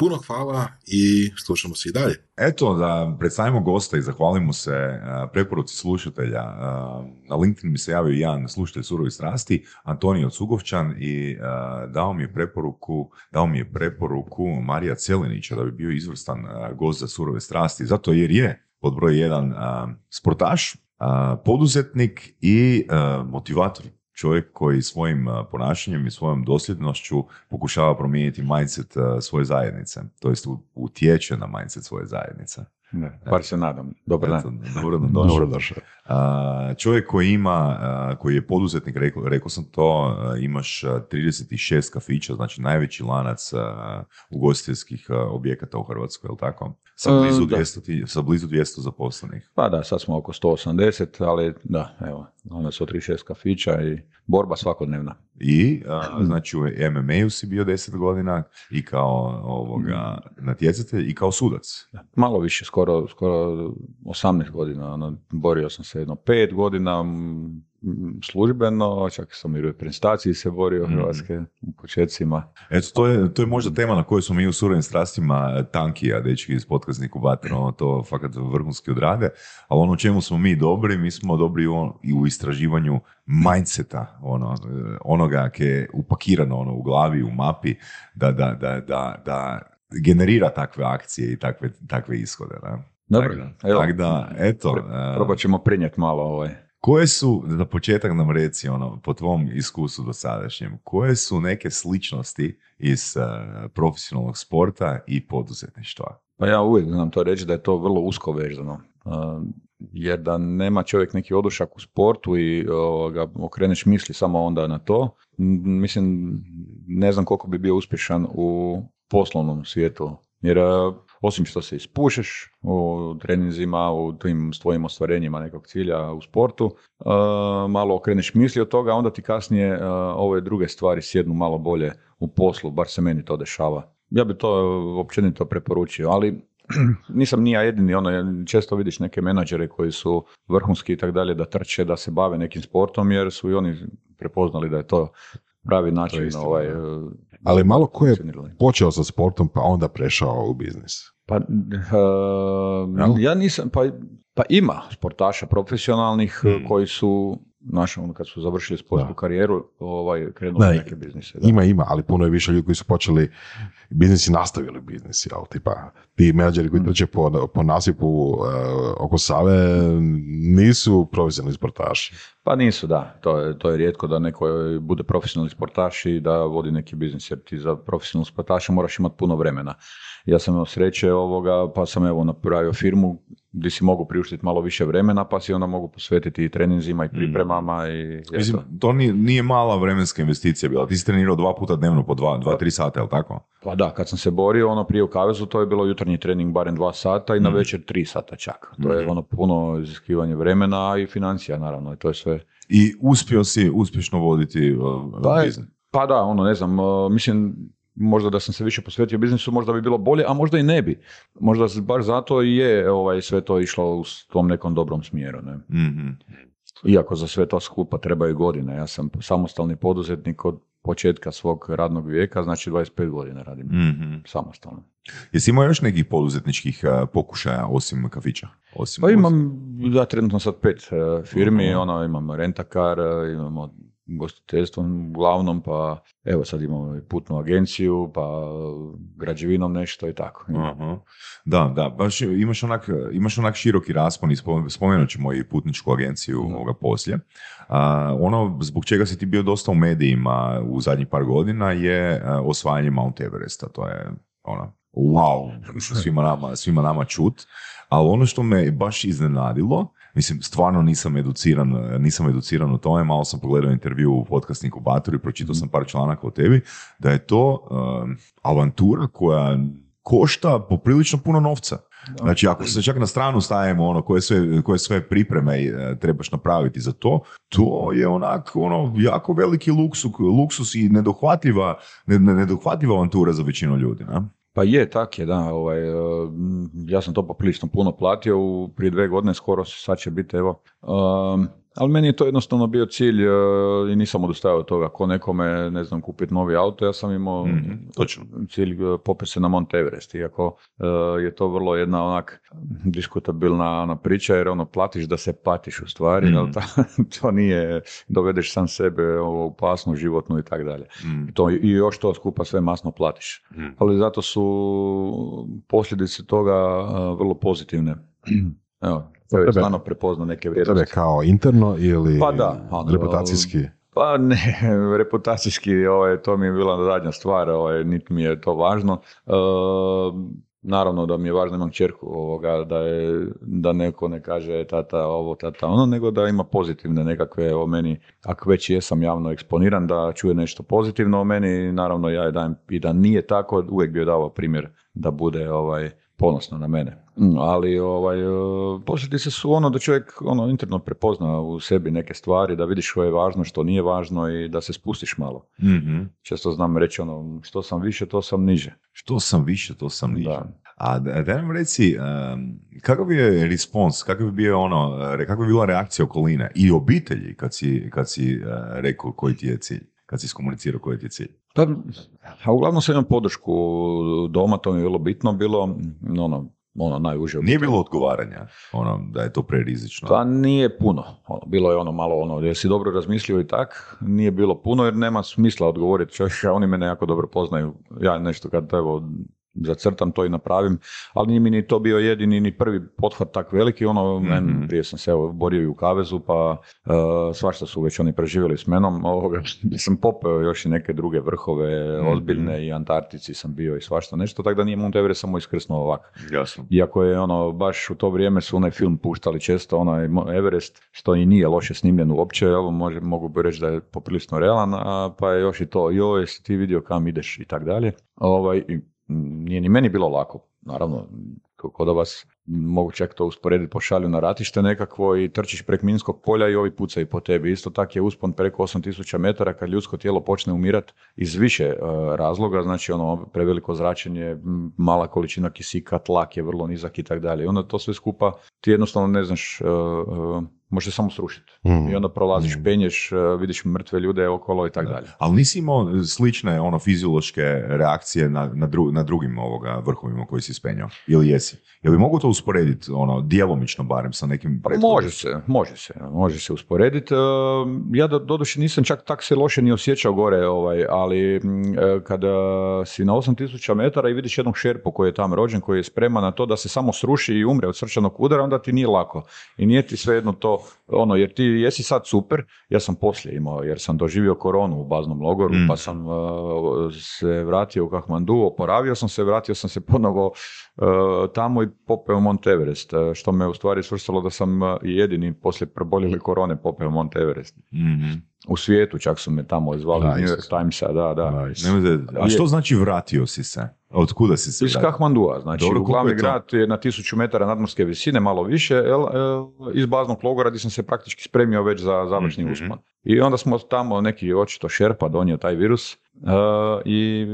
Puno hvala i slušamo se i dalje. Eto, da predstavimo gosta i zahvalimo se uh, preporuci slušatelja. Uh, na LinkedIn mi se javio jedan slušatelj surovi strasti, Antonio Cugovčan i uh, dao mi je preporuku, dao mi je preporuku Marija Celinića da bi bio izvrstan gost za surove strasti, zato jer je pod broj jedan sportaš, poduzetnik i motivator čovjek koji svojim ponašanjem i svojom dosljednošću pokušava promijeniti mindset svoje zajednice, to jest utječe na mindset svoje zajednice. Ne, bar se nadam. Dobar dan. Dobro, dobro došao. Čovjek koji ima, koji je poduzetnik, rekao, rekao sam to, imaš 36 kafića, znači najveći lanac ugostiteljskih objekata u Hrvatskoj, je li tako? Sa e, blizu, 200, sa blizu 200 zaposlenih. Pa da, sad smo oko 180, ali da, evo, onda su 36 kafića i borba svakodnevna. I, znači u MMA-u si bio 10 godina i kao ovoga mm. natjecatelj i kao sudac. Malo više, skoro, skoro 18 godina, ono, borio sam se jedno pet godina službeno, čak sam i u reprezentaciji se borio mm. Hrvatske u početcima. Eto, to je, to je možda tema na kojoj smo mi u surovim strastima tankija, dečki iz podcastniku Bater, ono to fakat vrhunski odrade, ali ono čemu smo mi dobri, mi smo dobri u, i u istraživanju mindseta, ono, onoga ke je upakirano ono, u glavi, u mapi, da, da, da, da, da generira takve akcije i takve, takve ishode. Da? Dobro, evo, tak da, eto. Probat ćemo prinijeti malo ovaj. Koje su, za početak nam reci, ono, po tvom iskustvu do sadašnjem, koje su neke sličnosti iz uh, profesionalnog sporta i poduzetništva? Pa ja uvijek znam to reći da je to vrlo usko vezano. Uh, jer da nema čovjek neki odušak u sportu i ga okreneš misli samo onda na to, mislim, ne znam koliko bi bio uspješan u poslovnom svijetu. Jer osim što se ispušeš u treninzima, u tim svojim ostvarenjima nekog cilja u sportu, uh, malo okreneš misli od toga, onda ti kasnije ove druge stvari sjednu malo bolje u poslu, bar se meni to dešava. Ja bi to općenito preporučio, ali nisam ni ja jedini, ono, često vidiš neke menadžere koji su vrhunski i tako dalje, da trče, da se bave nekim sportom, jer su i oni prepoznali da je to pravi način. ovaj, Ali malo ko je počeo sa sportom pa onda prešao u biznis? Pa, uh, ja nisam, pa, pa ima sportaša profesionalnih hmm. koji su Znaš, ono kad su završili sportsku karijeru, ovaj, krenuli ne, neke biznise. Da. Ima, ima, ali puno je više ljudi koji su počeli biznis i nastavili biznis, jel? Tipa, ti menadžeri koji mm. trče po, po nasipu uh, oko Save nisu profesionalni sportaši. Pa nisu, da. To je, to je rijetko da neko bude profesionalni sportaš i da vodi neki biznis, jer ti za profesionalnog sportaša moraš imati puno vremena. Ja sam imao sreće ovoga, pa sam evo napravio firmu gdje si mogu priuštiti malo više vremena, pa si onda mogu posvetiti i treninzima i mm. pripremama. I, Mislim, to nije, nije, mala vremenska investicija bila. Ti si trenirao dva puta dnevno po dva, dva tri sata, je li tako? Pa da, kad sam se borio, ono prije u kavezu, to je bilo jutarnji trening barem dva sata i na mm. večer tri sata čak. To je mm. ono puno iziskivanje vremena i financija, naravno. I to je sve. I uspio si uspješno voditi uh, pa, biznis? Pa da, ono, ne znam, uh, mislim, možda da sam se više posvetio biznisu, možda bi bilo bolje, a možda i ne bi. Možda baš zato i je ovaj, sve to išlo u tom nekom dobrom smjeru. Ne? mm Iako za sve to skupa trebaju godine. Ja sam samostalni poduzetnik od početka svog radnog vijeka, znači 25 godina radim mm samostalno. Jesi imao još nekih poduzetničkih pokušaja osim kafića? Osim pa imam, ja trenutno sad pet firmi, ono, imam rentakar, imamo gostiteljstvom uglavnom, pa evo sad imamo i putnu agenciju, pa građevinom nešto i tako. uh Da, da, baš imaš onak, imaš onak široki raspon i spomenut ćemo i putničku agenciju uh ovoga poslije. ono zbog čega si ti bio dosta u medijima u zadnjih par godina je osvajanje Mount Everesta, to je ono, wow, svima nama, svima nama čut, ali ono što me baš iznenadilo Mislim, stvarno nisam educiran, nisam educiran u tome, malo sam pogledao intervju u podcastniku Baturi, pročitao sam par članaka o tebi, da je to uh, avantura koja košta poprilično puno novca. Znači, ako se čak na stranu stavimo ono koje sve, koje sve pripreme e, trebaš napraviti za to, to je onak ono jako veliki luksus, luksus i nedohvatljiva, nedohvatljiva avantura za većinu ljudi. Ne? Pa je, tak je, da. Ovaj, e, ja sam to poprilično puno platio, u, prije dve godine skoro, sad će biti, evo, um, ali meni je to jednostavno bio cilj e, i nisam odustajao od toga. Ko nekome, ne znam, kupiti novi auto, ja sam imao mm točno. cilj e, popet se na Mount Everest, iako e, je to vrlo jedna onak diskutabilna ona priča, jer ono platiš da se patiš u stvari, mm to, to nije, dovedeš sam sebe u opasnu životnu i tako dalje. Mhm. To, I još to skupa sve masno platiš. Mhm. Ali zato su posljedice toga vrlo pozitivne. Evo, je stvarno prepozna neke vrijednosti. Tebe kao interno ili pa da, ono, reputacijski? Pa ne, reputacijski, ovaj, to mi je bila zadnja stvar, ovaj, niti mi je to važno. E, naravno da mi je važno imam čerku ovoga, da, je, da neko ne kaže tata ovo, tata ono, nego da ima pozitivne nekakve o meni, ako već jesam javno eksponiran, da čuje nešto pozitivno o meni, naravno ja je dajem i da nije tako, uvijek bi joj dao primjer da bude ovaj, ponosna na mene. Ali ovaj, e, posljedice su ono da čovjek ono, interno prepozna u sebi neke stvari, da vidiš što je važno, što nije važno i da se spustiš malo. mm Često znam reći ono, što sam više, to sam niže. Što sam više, to sam niže. Da. A da nam reci, um, kakav je respons, kakav bi bio ono, kakva bi bila reakcija okoline i obitelji kad si, kad si uh, rekao koji ti je cilj, kad si iskomunicirao koji ti je cilj? Pa, a uglavnom sam imam podršku doma, to mi je bilo bitno, bilo ono, ono najuže. Nije bilo odgovaranja, ono, da je to prerizično? Pa nije puno. Ono, bilo je ono malo ono, jesi dobro razmislio i tak, nije bilo puno jer nema smisla odgovoriti čovjeka, oni mene jako dobro poznaju. Ja nešto kad evo zacrtam to i napravim, ali nije mi ni to bio jedini ni prvi pothvat tak veliki, ono, mm prije sam se evo, borio i u kavezu, pa uh, svašta su već oni preživjeli s menom, ovoga, sam popeo još i neke druge vrhove, mm ozbiljne i Antarktici sam bio i svašta nešto, tako da nije Mount Everest samo iskrsnuo ovako. Jasno. Iako je ono, baš u to vrijeme su onaj film puštali često, onaj Everest, što i nije loše snimljen uopće, evo, može, mogu bi reći da je poprilično realan, a, pa je još i to, joj, jesi ti vidio kam ideš i tak dalje. Ovaj, nije ni meni bilo lako, naravno, kod vas mogu čak to usporediti, pošalju na ratište nekakvo i trčiš prek minskog polja i ovi pucaju po tebi. Isto tako je uspon preko 8000 metara kad ljudsko tijelo počne umirati iz više e, razloga, znači ono preveliko zračenje, mala količina kisika, tlak je vrlo nizak i tako dalje. I onda to sve skupa ti jednostavno ne znaš uh, može samo srušiti. Mm. I onda prolaziš, mm. penješ, e, vidiš mrtve ljude okolo i tako dalje. Ali nisi imao slične ono fiziološke reakcije na, na, na drugim ovoga vrhovima koji si spenjao? Ili jesi? Jel bi mogu to usporediti, ono, djelomično barem sa nekim pa Može se, može se, može se usporediti. E, ja do, doduše nisam čak tak se loše ni osjećao gore, ovaj, ali e, kada si na 8000 metara i vidiš jednog šerpu koji je tamo rođen, koji je spreman na to da se samo sruši i umre od srčanog udara, onda ti nije lako. I nije ti svejedno to ono, jer ti jesi sad super, ja sam poslije imao, jer sam doživio koronu u baznom logoru, mm. pa sam uh, se vratio u Kahmandu, oporavio sam se, vratio sam se ponovo uh, tamo i popeo Mont Everest, uh, što me u stvari svrstalo da sam jedini poslije preboljeli korone popeo Mont Everest. mm U svijetu čak su me tamo zvali New York Timesa, da, da. A što znači vratio si se? Od kuda si se Iz Kahmandua, znači Dobro, glavni grad je na tisuću metara nadmorske visine, malo više, el, iz baznog logora gdje sam se praktički spremio već za završni mm uspon. I onda smo tamo neki očito šerpa donio taj virus uh, i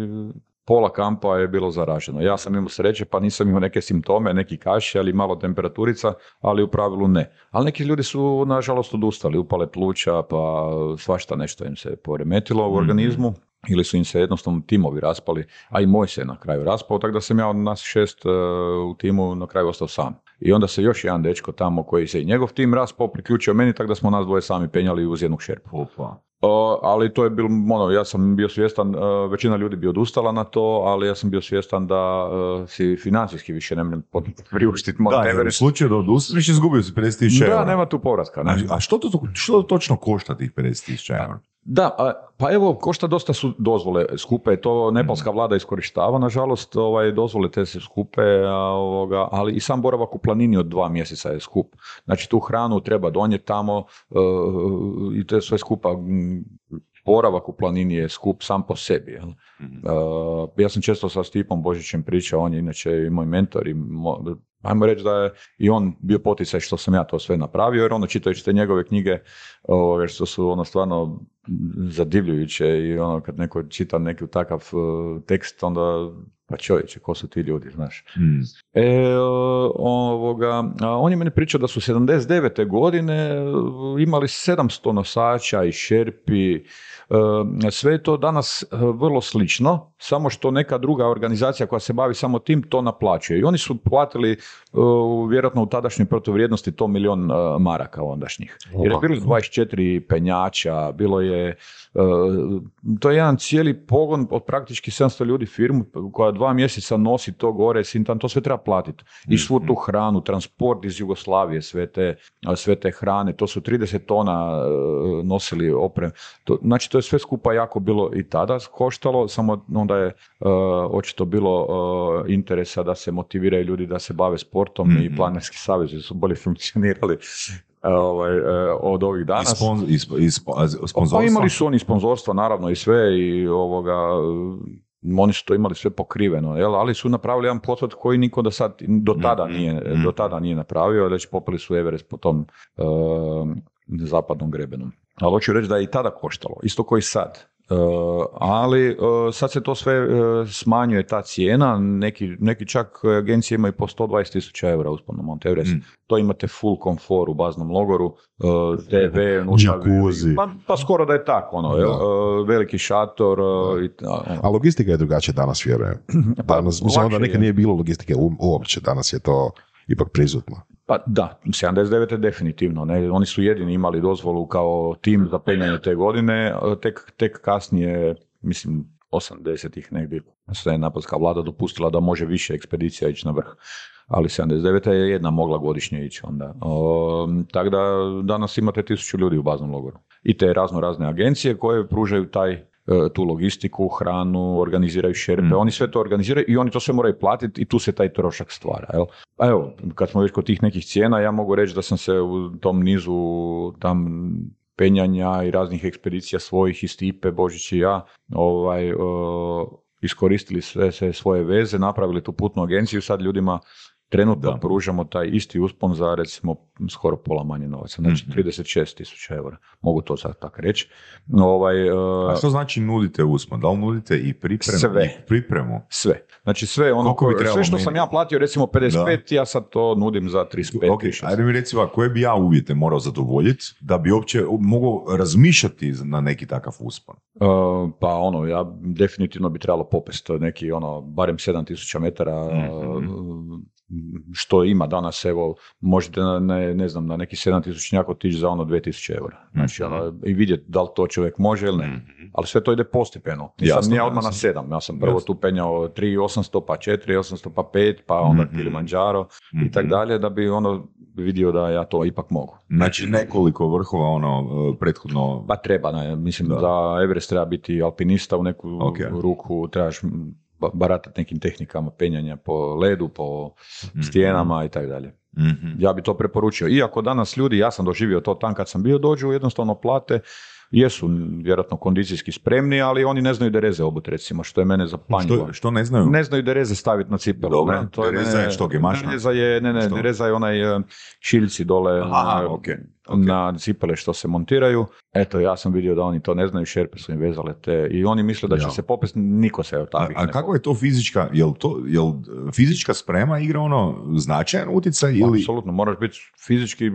pola kampa je bilo zaraženo. Ja sam imao sreće pa nisam imao neke simptome, neki kaši, ali malo temperaturica, ali u pravilu ne. Ali neki ljudi su nažalost odustali, upale pluća, pa svašta nešto im se poremetilo u mhm. organizmu ili su im se jednostavno timovi raspali, a i moj se na kraju raspao, tako da sam ja od nas šest uh, u timu na kraju ostao sam. I onda se još jedan dečko tamo koji se i njegov tim raspao priključio meni, tako da smo nas dvoje sami penjali uz jednu šerpu. Opa. Uh, ali to je bilo, ono, ja sam bio svjestan, uh, većina ljudi bi odustala na to, ali ja sam bio svjestan da uh, si financijski više ne mogu priuštiti Da, u slučaju da odustaneš izgubio si 50.000 Da, nema tu povratka. A, a što, to, što točno košta tih 50.000 eura? Da, pa evo, košta dosta su dozvole skupe, to nepalska vlada iskorištava, nažalost, ovaj, dozvole te se skupe, ovoga, ali i sam boravak u planini od dva mjeseca je skup. Znači tu hranu treba donijeti tamo uh, i to je sve skupa boravak u planini je skup sam po sebi. Jel? Mhm. Uh, ja sam često sa Stipom Božićem pričao, on je inače i moj mentor i mo- ajmo reći da je i on bio poticaj što sam ja to sve napravio, jer ono čitajući te njegove knjige, ovoga, što su ono stvarno zadivljujuće i ono kad neko čita neki takav uh, tekst, onda pa čovječe, ko su ti ljudi, znaš. Mm. E, ovoga, on je meni pričao da su 79. godine e, imali 700 nosača i šerpi, e, sve je to danas e, vrlo slično, samo što neka druga organizacija koja se bavi samo tim to naplaćuje. I oni su platili e, vjerojatno u tadašnjoj protuvrijednosti to milion e, maraka ondašnjih. Jer je bilo 24 penjača, bilo je, to je jedan cijeli pogon od praktički 700 ljudi firmu koja dva mjeseca nosi to gore, sintan, to sve treba platiti. I svu tu hranu, transport iz Jugoslavije, sve te, sve te hrane, to su 30 tona e, nosili oprem. To, znači to je sve skupa jako bilo i tada koštalo, samo onda je e, očito bilo e, interesa da se motiviraju ljudi da se bave sportom i Mhm. planinarski savezi su bolje funkcionirali ovaj, e, od ovih I, danas. spon, i, sp- i sp- a, sponzorstva? Pa imali su oni sponzorstva naravno i sve i ovoga e, oni su to imali sve pokriveno, jel? ali su napravili jedan pothvat koji niko do sad, do tada Mhm, nije, mhm. do tada nije napravio, već popeli su Everest po tom e, zapadnom grebenu. Ali hoću reći da je i tada koštalo, isto koji sad. E, ali e, sad se to sve e, smanjuje ta cijena, neki, neki čak agencije imaju po 120 tisuća eura uspon na Mount Everest. Mm. To imate full komfor u baznom logoru, TV, Jacuzzi. pa, pa skoro da je tako, ono, jel? Da. Veliki šator, i, ono. A logistika je drugačija danas, vjerujem. Danas, mislim, onda nekad je. nije bilo logistike uopće, danas je to ipak prisutno. Pa da, 79. definitivno. Ne? Oni su jedini imali dozvolu kao tim za penjanje te godine, tek, tek kasnije, mislim, 80-ih negdje se napadska vlada dopustila da može više ekspedicija ići na vrh. Ali 79. je jedna mogla godišnje ići onda. O, tako da danas imate tisuću ljudi u baznom logoru. I te razno razne agencije koje pružaju taj tu logistiku, hranu, organiziraju šerpe, Mm. oni sve to organiziraju i oni to sve moraju platiti i tu se taj trošak stvara. Jel? Evo, kad smo već kod tih nekih cijena, ja mogu reći da sam se u tom nizu tam penjanja i raznih ekspedicija svojih i Stipe, Božić i ja, ovaj, o, iskoristili sve, sve svoje veze, napravili tu putnu agenciju, sad ljudima trenutno Da. pružamo taj isti uspon za recimo skoro pola manje novaca, znači Mhm. 36 tisuća eura, mogu to sad tako reći. Ovaj, e, A što znači nudite uspon? Da li nudite i pripremu? Sve. I pripremu? sve. Znači sve ono, trebalo sve što sam meni? ja platio recimo 55, ja sad to nudim za 35. Ok, ajde mi reci koje bi ja uvjete morao zadovoljiti da bi uopće mogao razmišljati na neki takav uspon? Uh, pa ono, ja definitivno bi trebalo popest neki ono, barem 7000 metara, Mhm. uh, što ima danas, evo, možete na, ne, ne znam, na neki 7000 otići za ono 2000 eura. Znači, Mhm. ono, i vidjeti da li to čovjek može ili ne. Ali sve to ide postepeno. Nisam Jasno, nije odmah na jasno. 7. Ja sam prvo Jasno. tu penjao 3800, pa 4800, pa 5, pa onda Mhm. Kilimanjaro i Mhm. tak dalje, da bi ono vidio da ja to ipak mogu. Znači nekoliko vrhova ono e, prethodno... Pa treba, ne, mislim Da. za Everest treba biti alpinista u neku Ok. ruku, trebaš baratati nekim tehnikama penjanja po ledu, po Mhm. stijenama i tako dalje. Mhm. Ja bi to preporučio. Iako danas ljudi, ja sam doživio to tam kad sam bio, dođu jednostavno plate, jesu vjerojatno kondicijski spremni, ali oni ne znaju dereze obut recimo, što je mene zapanjilo. Što, što ne znaju? Ne znaju dereze staviti na cipelu. Dobro, ne, to je je što, gemašna? Dereza je, ne, ne, Što? dereza je onaj šiljci dole Aha, na, ok. na cipele što se montiraju. Eto, ja sam vidio da oni to ne znaju, šerpe su im vezale te i oni misle da će Ja. se popest, niko se od A, takvih a ne kako je to fizička, jel to, jel fizička sprema igra ono značajan utjecaj ili... Apsolutno, moraš biti fizički,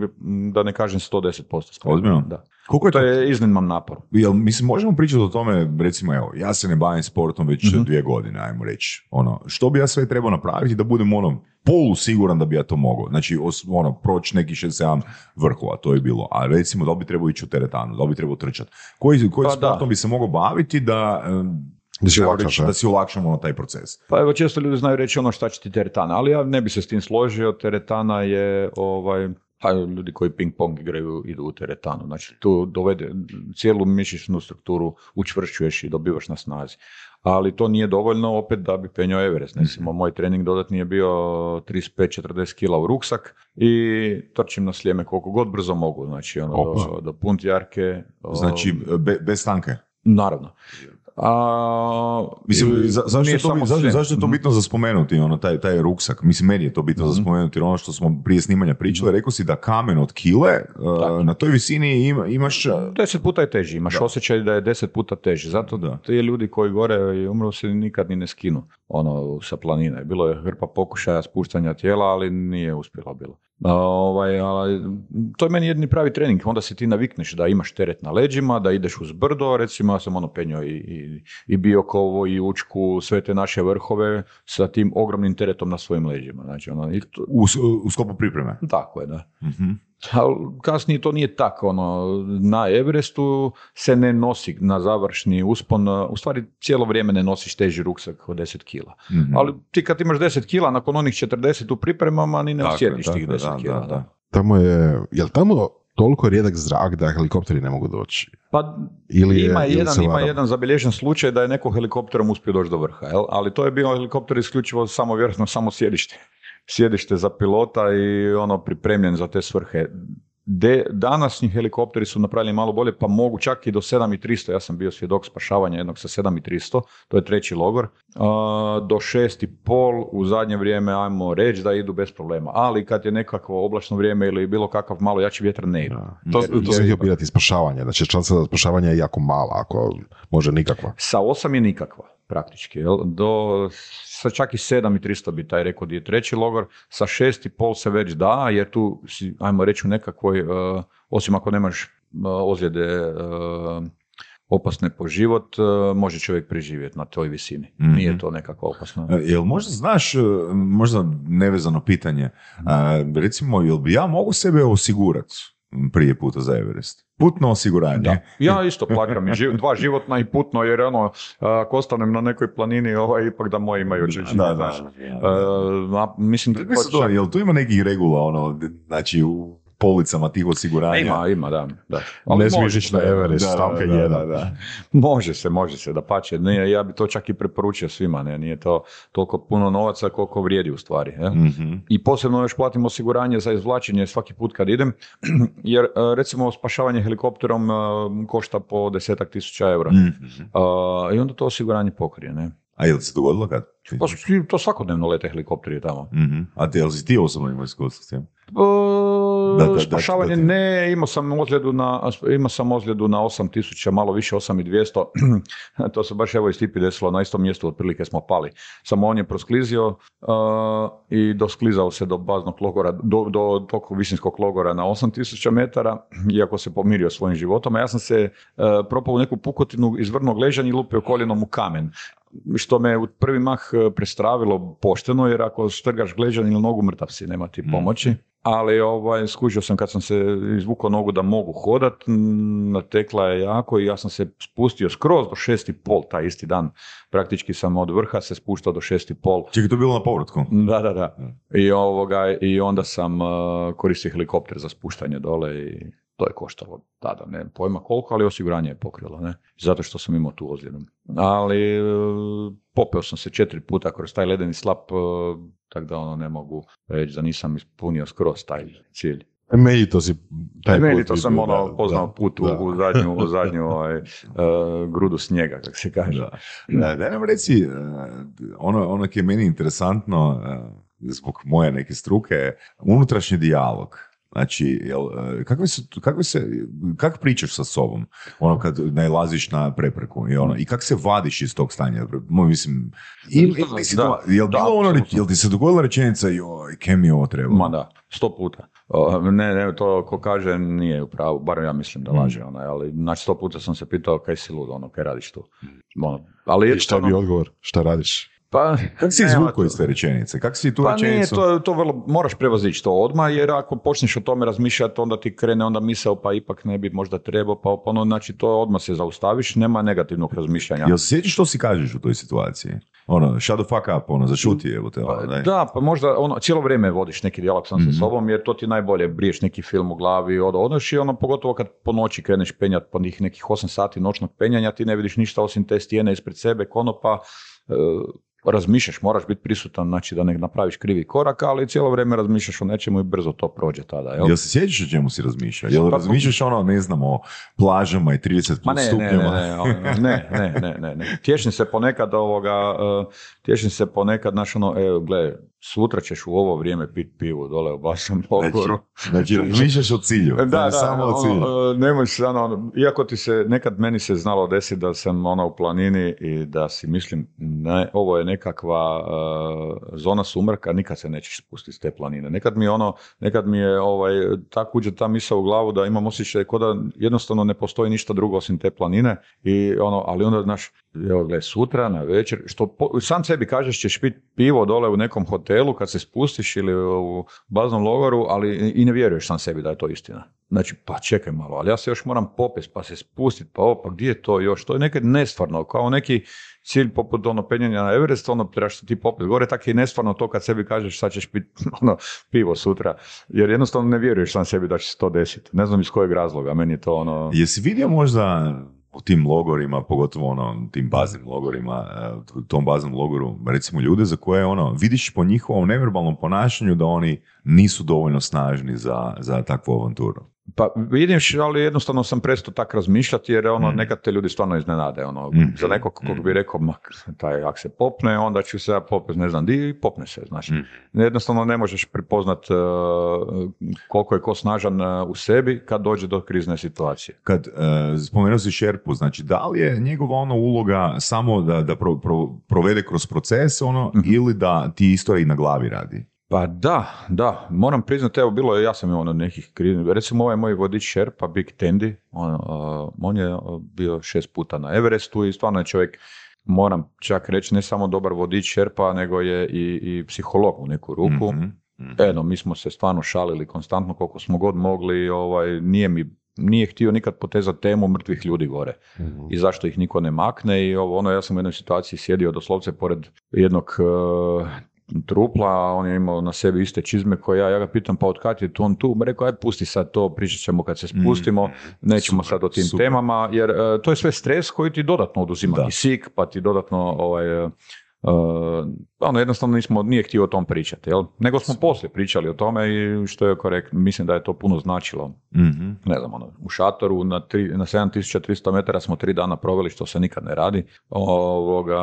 da ne kažem 110% spreman. Ozbiljno? Da. Koliko je To to je izniman napor. Jel, mislim, možemo pričati o tome, recimo, evo, ja se ne bavim sportom već Mhm. dvije godine, ajmo reći. Ono, što bi ja sve trebao napraviti da budem ono, polu siguran da bi ja to mogao. Znači, os, ono, proći neki 6-7 vrhova, to je bilo. A recimo, da li bi trebao ići u teretanu, da li bi trebao trčati. Koji, koji Pa da. sportom bi se mogao baviti da, em, Da si a? da si olakšamo na taj proces? Pa evo često ljudi znaju reći ono šta će ti teretana, ali ja ne bi se s tim složio, teretana je ovaj, pa ljudi koji ping pong igraju idu u teretanu, znači tu dovede cijelu mišićnu strukturu učvršćuješ i dobivaš na snazi. Ali to nije dovoljno opet da bi penjao Everest. Recimo, moj trening dodatni je bio 35-40 kila u ruksak i trčim na slijeme koliko god brzo mogu. Znači, ono, do, do puntjarke. o, Znači, be, bez stanke. Naravno. A, Mislim, za- zašto, je to, bi- zašto, zašto je to Mhm. bitno za spomenuti, ono, taj, taj ruksak? Mislim, meni je to bitno za Mhm. spomenuti, jer ono što smo prije snimanja pričali, rekao si da kamen od kile, uh, na toj visini ima, imaš... uh, Deset puta je teži, imaš Da. osjećaj da je deset puta teži. Zato Da. ti ljudi koji gore i umru se nikad ni ne skinu ono, sa planine. Bilo je hrpa pokušaja spuštanja tijela, ali nije uspjelo bilo. Ovaj, ali, to je meni jedni pravi trening. Onda se ti navikneš da imaš teret na leđima, da ideš uz brdo, recimo ja sam ono penjao i, i, i Biokovo i Učku, sve te naše vrhove sa tim ogromnim teretom na svojim leđima. Znači, ono, i to, U, u sklopu pripreme. tako je, da. Mhm. Ali kasnije to nije tako, ono, na Everestu se ne nosi na završni uspon, u stvari cijelo vrijeme ne nosiš teži ruksak od 10 kila. Mhm. Ali ti kad imaš 10 kila, nakon onih 40 u pripremama, ni ne osjetiš tih je, 10 da, kila. da, Da, da. Tamo je, jel tamo toliko rijedak zrak da helikopteri ne mogu doći? Pa Ili je- ima, ili jedan, ima jedan zabilježen slučaj da je neko helikopterom uspio doći do vrha, jel? ali to je bio helikopter isključivo samo, vjerojatno, samo sjedište. Sjedište za pilota i ono pripremljen za te svrhe. De, današnji helikopteri su napravljeni malo bolje, pa mogu čak i do 7300, ja sam bio svjedok spašavanja jednog sa 7300, to je treći logor, a, do 6,5 u zadnje vrijeme, ajmo reći da idu bez problema, ali kad je nekakvo oblačno vrijeme ili bilo kakav malo jači vjetar, ne idu. To, Jer- to sam htio pitati, spašavanje. Znači, šansa za spašavanje je jako mala, ako može nikakva. Sa 8 je nikakva, praktički. Jel? Do, sa čak i 7 i 300 bi taj rekao di je treći logor. Sa 6 i pol se već da, jer tu si, ajmo reći, u nekakvoj, e, osim ako nemaš e, ozljede e, opasne po život, može čovjek preživjeti na toj visini. Mhm. Nije to nekakva opasna. E, Jel možda znaš, možda nevezano pitanje, recimo, jel bi ja mogu sebe osigurati prije puta za Everest? Putno osiguranje. Da. Ja isto plakam, živ- dva životna i putno, jer ono, ako ostanem na nekoj planini, ovaj, ipak da moji imaju očišćenje, Da, da, da. A mislim, se to, jel tu ima nekih regula, ono, znači u policama tih osiguranja? Ima, ima, da. da. Ne smiješ ići na Everest, Da, stavka da, jedan. da, da. Može se, može se, da pače. Ne, ja bi to čak i preporučio svima, ne, nije to toliko puno novaca koliko vrijedi u stvari. Je? Mhm. I posebno još platim osiguranje za izvlačenje svaki put kad idem, jer e, recimo spašavanje helikopterom e, košta po desetak tisuća eura. Mhm. E, I onda to osiguranje pokrije, ne. A je li se dogodilo kad? Pa svi to svakodnevno lete helikopteri tamo. Mhm. A ti, jel si ti osobno imao iskustvo s tim? Da, da, da, spašavanje da ne, imao sam ozljedu na, imao sam ozljedu na 8000, malo više 8200, to se baš evo i Stipi desilo, na istom mjestu otprilike smo pali. Samo on je prosklizio uh, i dosklizao se do baznog logora, do, do tog visinskog logora na 8000 metara, iako se pomirio svojim životom, a ja sam se uh, propao u neku pukotinu iz vrnog ležanja i lupio koljenom u kamen što me u prvi mah e, prestravilo pošteno, jer ako štrgaš gleđan ili nogu, mrtav si, nema ti pomoći. Ali ovaj, skužio sam kad sam se izvukao nogu da mogu hodat, natekla je jako i ja sam se spustio skroz do šest i pol taj isti dan. Praktički sam od vrha se spuštao do šest i pol. Čekaj, to bilo na povratku? Da, da, da. I, ovoga, i onda sam uh, koristio helikopter za spuštanje dole i to je koštalo tada, ne pojma koliko, ali osiguranje je pokrilo, ne, zato što sam imao tu ozljedu. Ali uh, popeo sam se četiri puta kroz taj ledeni slap, uh, tako da ono ne mogu reći da nisam ispunio skroz taj cilj. E, Meni to si taj Meni put sam ono poznao da, put u, da. u zadnju, u zadnju ovaj, uh, grudu snijega, kako se kaže. Da. Da, daj nam reci, uh, ono, ono je meni interesantno, uh, zbog moje neke struke, unutrašnji dijalog. Znači, jel, kako, se, kako, se, kako pričaš sa sobom, ono kad nailaziš na prepreku i ono, i kako se vadiš iz tog stanja? Mo, mislim, ili, ili ti si Da, to- jel, da, bilo ono, jel ti se dogodila rečenica, joj, kem mi ovo treba? Ma da, sto puta. O, Ne, ne, to ko kaže nije u pravu, bar ja mislim da laže, onaj, ali znači sto puta sam se pitao kaj si lud, ono, kaj radiš tu. Ono, ali I šta ono, bio odgovor? Šta radiš? Pa, Kako si izvukao iz te rečenice? Kako si tu Pa nije, rečenicu? to, to vrlo, moraš prevazići to odmah, jer ako počneš o tome razmišljati, onda ti krene onda misao, pa ipak ne bi možda trebao, pa ono, znači to odmah se zaustaviš, nema negativnog razmišljanja. Jel se sjećaš što si kažeš u toj situaciji? Ono, shut the fuck up, ono, zašuti, evo te, ono, daj. Da, pa možda ono, cijelo vrijeme vodiš neki dijalog sam Mhm. sa sobom, jer to ti najbolje briješ neki film u glavi, od odnoš i ono, pogotovo kad po noći kreneš penjati po njih nekih 8 sati noćnog penjanja, ti ne vidiš ništa osim te stijene ispred sebe, konopa, e, razmišljaš, moraš biti prisutan, znači da ne napraviš krivi korak, ali cijelo vrijeme razmišljaš o nečemu i brzo to prođe tada. Jel? Jel se sjećaš o čemu si razmišljao? Jel Pa- razmišljaš ono, ne znam, o plažama i 30 Ma plus ne, ne, stupnjeva? ne, ne, ono, ne, ne, ne, ne, ne. Tješim se ponekad ovoga, uh, tješim se ponekad, znaš ono, evo, gle, sutra ćeš u ovo vrijeme pit pivu dole u Basnom Logoru. Znači, razmišljaš o cilju. Da, da, samo o ono, cilju. uh, nemoj se, ono, iako ti se, nekad meni se znalo desiti da sam ono u planini i da si mislim, ne, ovo je nekakva uh, zona sumraka, nikad se nećeš spustiti s te planine. Nekad mi je ono, nekad mi je ovaj, tako uđe ta misao u glavu da imam osjećaj kao da jednostavno ne postoji ništa drugo osim te planine i ono, ali onda, znaš, evo gle, sutra na večer, što po- sam sebi kažeš ćeš pit pivo dole u nekom hotelu kad se spustiš ili u baznom logoru, ali i ne vjeruješ sam sebi da je to istina. Znači, pa čekaj malo, ali ja se još moram popest, pa se spustit, pa ovo, pa gdje je to još? To je nekad nestvarno, kao neki cilj poput ono penjanja na Everest, ono trebaš ti popet gore, tako je nestvarno to kad sebi kažeš sad ćeš pit ono, pivo sutra, jer jednostavno ne vjeruješ sam sebi da će se to desiti. Ne znam iz kojeg razloga, meni je to ono... Jesi vidio možda u tim logorima, pogotovo ono, tim baznim logorima, e, u tom baznom logoru, recimo ljude za koje ono, vidiš po njihovom neverbalnom ponašanju da oni nisu dovoljno snažni za, za takvu avanturu. Pa vidiš, ali jednostavno sam prestao tak razmišljati jer ono, Mm. nekad te ljudi stvarno iznenade. Ono, Mhm. Za nekog kog bi rekao, ma, taj ak se popne, onda ću se ja popet, ne znam di, i popne se. Znači, Mhm. jednostavno ne možeš prepoznat uh, koliko je ko snažan uh, u sebi kad dođe do krizne situacije. Kad e, spomenuo si Šerpu, znači da li je njegova ono uloga samo da, da pro- pro- provede kroz proces ono, Mhm. ili da ti isto i na glavi radi? Pa da, da, moram priznati, evo bilo je, ja sam imao na nekih kriznih, recimo ovaj moj vodič Sherpa, Big Tendi, on, uh, on je uh, bio šest puta na Everestu i stvarno je čovjek, moram čak reći, ne samo dobar vodič Sherpa, nego je i, i psiholog u neku ruku. Mhm, mhm. Eno, mi smo se stvarno šalili konstantno koliko smo god mogli, ovaj, nije mi nije htio nikad potezati temu mrtvih ljudi gore i zašto ih niko ne makne i ovo, ono, ja sam u jednoj situaciji sjedio doslovce pored jednog e, trupla, a on je imao na sebi iste čizme koje ja, ja ga pitam pa od kad je to on tu, rekao aj pusti sad to, pričat ćemo kad se spustimo, nećemo Super, sad o tim super. temama, jer e, to je sve stres koji ti dodatno oduzima Da. kisik, pa ti dodatno ovaj, Uh, ono jednostavno nismo, nije htio o tom pričati, jel? Nego smo poslije pričali o tome i što je korektno, mislim da je to puno značilo. Mhm. Ne znam, ono, u šatoru na, tri, na 7300 metara smo tri dana proveli, što se nikad ne radi. Ovoga,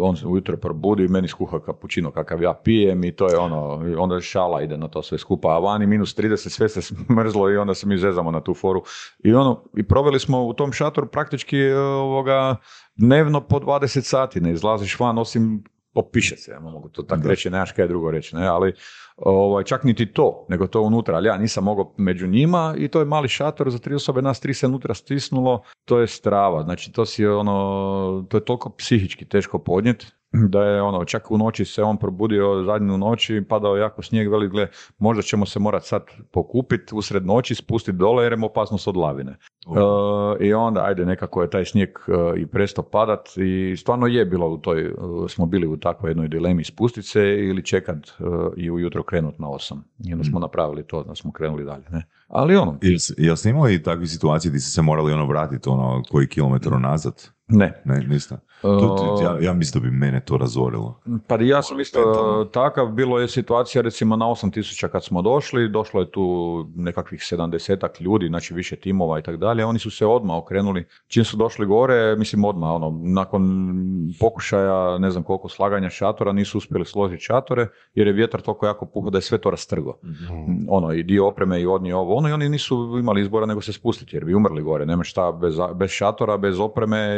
on se ujutro probudi i meni skuha kapućino kakav ja pijem i to je ono, onda šala ide na to sve skupa, a vani minus 30 sve se smrzlo i onda se mi zezamo na tu foru. I ono, i proveli smo u tom šatoru praktički ovoga, dnevno po 20 sati, ne izlaziš van osim popiše se, ja mogu to tako reći, nemaš kaj drugo reći, ne, ali ovaj, čak niti to, nego to unutra, ali ja nisam mogao među njima i to je mali šator za tri osobe, nas tri se unutra stisnulo, to je strava, znači to si ono, to je toliko psihički teško podnijeti, da je ono, čak u noći se on probudio zadnju noć i padao jako snijeg, veli, gle, možda ćemo se morat sad pokupiti usred noći, spustiti dole jer imamo opasnost od lavine. E, I onda, ajde, nekako je taj snijeg e, i prestao padat i stvarno je bilo u toj, e, smo bili u takvoj jednoj dilemi spustit se ili čekat e, i ujutro krenut na osam. I onda smo napravili to, da smo krenuli dalje, ne. Ali ono, Jel, jel ste imali takve situacije gdje ste se morali ono vratiti ono koji kilometar unazad? Ne. Ne. To, to- ja, ja mislim da bi mene to razorilo. Pa ja sam isto mentalno. takav, bilo je situacija recimo na 8000 kad smo došli, došlo je tu nekakvih 70 ljudi, znači više timova i tako dalje, oni su se odmah okrenuli, čim su došli gore, mislim odmah, ono, nakon pokušaja, ne znam koliko slaganja šatora, nisu uspjeli složiti šatore, jer je vjetar toliko jako puhao da je sve to rastrgo. Ono, i dio opreme i odnije ovo, ono, i oni nisu imali izbora nego se spustiti, jer bi umrli gore, nema šta bez, bez šatora, bez opreme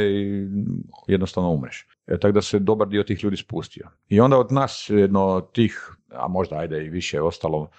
jednostavno umreš. E, tako da se dobar dio tih ljudi spustio. I onda od nas jedno tih, a možda ajde i više ostalo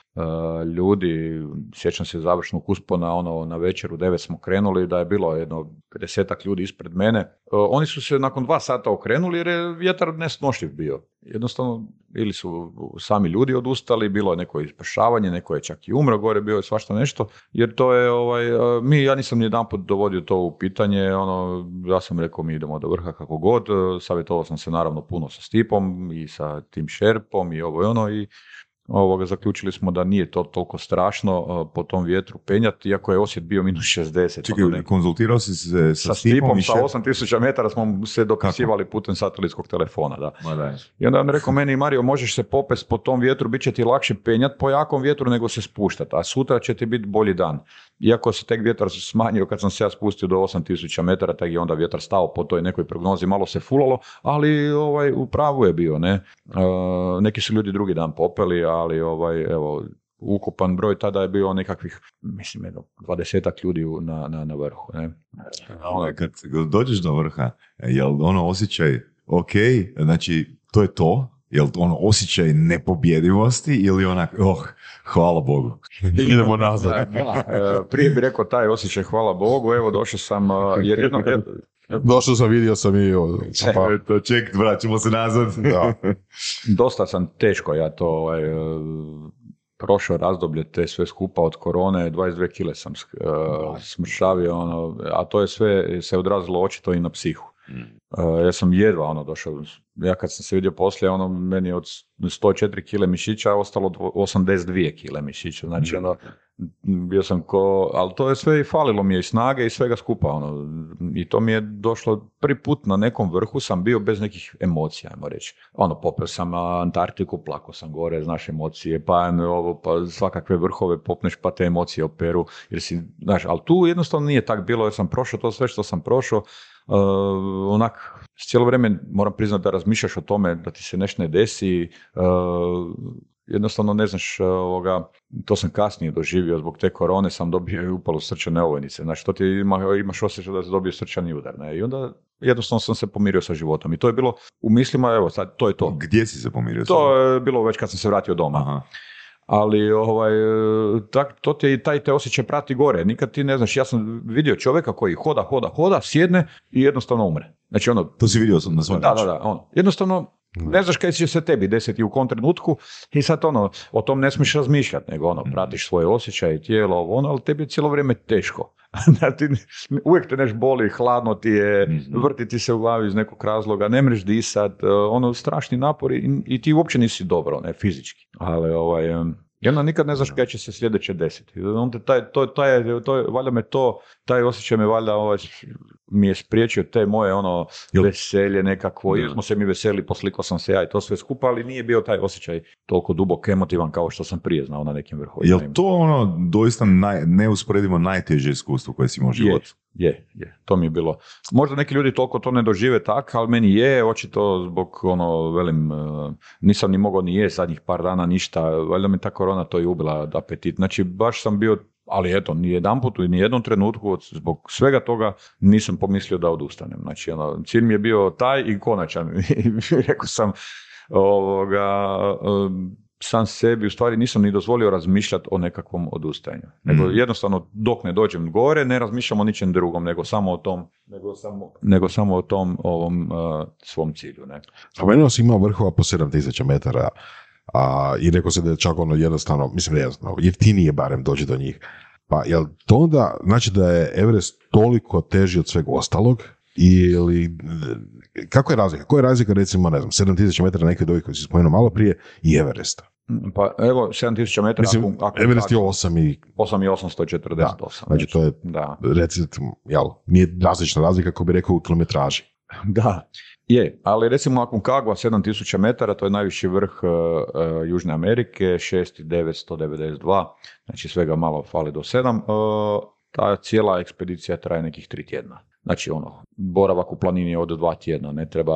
ljudi, sjećam se završnog uspona, ono na večer u devet smo krenuli, da je bilo jedno 50 ljudi ispred mene. E, oni su se nakon dva sata okrenuli jer je vjetar nesnošljiv bio. Jednostavno, ili su sami ljudi odustali, bilo je neko ispašavanje, neko je čak i umro gore, bio je svašta nešto, jer to je, ovaj, e, mi, ja nisam ni jedanput dovodio to u pitanje, ono, ja sam rekao mi idemo do vrha kako god, savjetovao sam se naravno puno sa Stipom i sa tim Šerpom i ovo i ono i ovoga, zaključili smo da nije to toliko strašno uh, po tom vjetru penjati, iako je osjet bio minus 60. Čekaj, ono ne- konzultirao si se sa, sa Stipom, i sa še- 8000 metara smo se dopisivali putem satelitskog telefona, da. Ma daj. I onda je on rekao meni, Mario, možeš se popest po tom vjetru, bit će ti lakše penjat po jakom vjetru nego se spuštati, a sutra će ti biti bolji dan. Iako se tek vjetar smanjio kad sam se ja spustio do 8000 metara, tak je onda vjetar stao po toj nekoj prognozi, malo se fulalo, ali ovaj, u pravu je bio, ne. E, neki su ljudi drugi dan popeli, ali ovaj, evo, ukupan broj tada je bio nekakvih, mislim, jedno, dvadesetak ljudi na, na, na vrhu, ne. Ono, kad dođeš do vrha, jel ono osjećaj, ok, znači to je to, jel ono osjećaj nepobjedivosti ili onak, oh, hvala Bogu, idemo nazad. Da, e, prije bi rekao taj osjećaj, hvala Bogu, evo došao sam, e, jer jedno, Došao sam, vidio sam i... o, Pa, Eto, ček, vraćamo se nazad. da. dosta sam teško ja to ovaj, e, prošao razdoblje te sve skupa od korone, 22 kile sam e, smršavio, ono, a to je sve se odrazilo očito i na psihu. E, ja sam jedva ono došao, ja kad sam se vidio poslije, ono, meni od 104 kile mišića ostalo dvo- 82 kile mišića, znači ono, bio sam ko, ali to je sve i falilo mi je i snage i svega skupa, ono, i to mi je došlo prvi put na nekom vrhu sam bio bez nekih emocija, ajmo reći. Ono, popeo sam Antarktiku, plako sam gore, znaš emocije, pa ovo, pa svakakve vrhove popneš, pa te emocije operu, jer si, znaš, ali tu jednostavno nije tak bilo, jer sam prošao to sve što sam prošao, Uh, onak, cijelo vrijeme moram priznati da razmišljaš o tome da ti se nešto ne desi, uh, jednostavno ne znaš, uh, ovoga, to sam kasnije doživio, zbog te korone sam dobio i upalu srčane ovojnice, znači to ti ima, imaš osjećaj da se dobio srčani udar, ne? i onda jednostavno sam se pomirio sa životom i to je bilo u mislima, evo sad, to je to. Gdje si se pomirio? To je bilo već kad sam se vratio doma Aha. Ali ovaj, e, tak, to te i taj te osjećaj prati gore. Nikad ti ne znaš, ja sam vidio čovjeka koji hoda, hoda, hoda, sjedne i jednostavno umre. Znači ono, To si vidio sam na svoj da, da, da, ono, jednostavno ne znaš kaj će se tebi desiti u kom trenutku i sad ono, o tom ne smiješ razmišljati, nego ono, pratiš svoje osjećaje, tijelo, ovo, ono, ali tebi je cijelo vrijeme teško. Ti, uvijek te neš boli, hladno ti je, Mhm. vrti ti se u glavi iz nekog razloga, ne mreš disat, e, ono, strašni napori i, i ti uopće nisi dobro, ne, fizički. Ali, ovaj, i onda nikad ne znaš kaj će se sljedeće desiti. Onda taj, to, taj, to, valjda me to, taj osjećaj me valjda ovaj, mi je spriječio te moje ono Jel- veselje nekakvo, jer smo se mi veseli, poslikao sam se ja i to sve skupa, ali nije bio taj osjećaj toliko dubok emotivan kao što sam prije znao na nekim vrhovima. Jel to ono doista naj, neusporedivo najteže iskustvo koje si imao u je, životu? je, je, to mi je bilo. Možda neki ljudi toliko to ne dožive tak, ali meni je, očito zbog ono, velim, eh, nisam ni mogao ni jest zadnjih par dana ništa, valjda mi ta korona to i ubila apetit. Znači, baš sam bio, ali eto, ni jedan put i ni jednom trenutku zbog svega toga nisam pomislio da odustanem. Znači, ono, cilj mi je bio taj i konačan. Rekao sam, ovoga, em, sam sebi, u stvari nisam ni dozvolio razmišljati o nekakvom odustajanju. Nego Mm. jednostavno dok ne dođem gore, ne razmišljam o ničem drugom, nego samo o tom, nego samo, nego samo o tom ovom uh, svom cilju. Ne? Spomenuo si ima vrhova po 7000 metara a, i rekao se da je čak ono jednostavno, mislim da je jednostavno, jeftinije barem doći do njih. Pa jel to onda znači da je Everest toliko teži od sveg ostalog ili kako je razlika? Koja je razlika recimo, ne znam, 7000 metara neki od ovih koji si spomenuo malo prije i Everesta? Pa evo, 7000 metara, Mislim, ako, ako Everest je 8 i 8848. znači to je Da. recimo, jel, nije drastična razlika kako bi rekao u kilometraži. Da, je, ali recimo Aconcagua 7000 metara, to je najviši vrh uh, uh, Južne Amerike, 6992, znači svega malo fali do 7, uh, ta cijela ekspedicija traje nekih tri tjedna. Znači ono, boravak u planini je od dva tjedna, ne treba,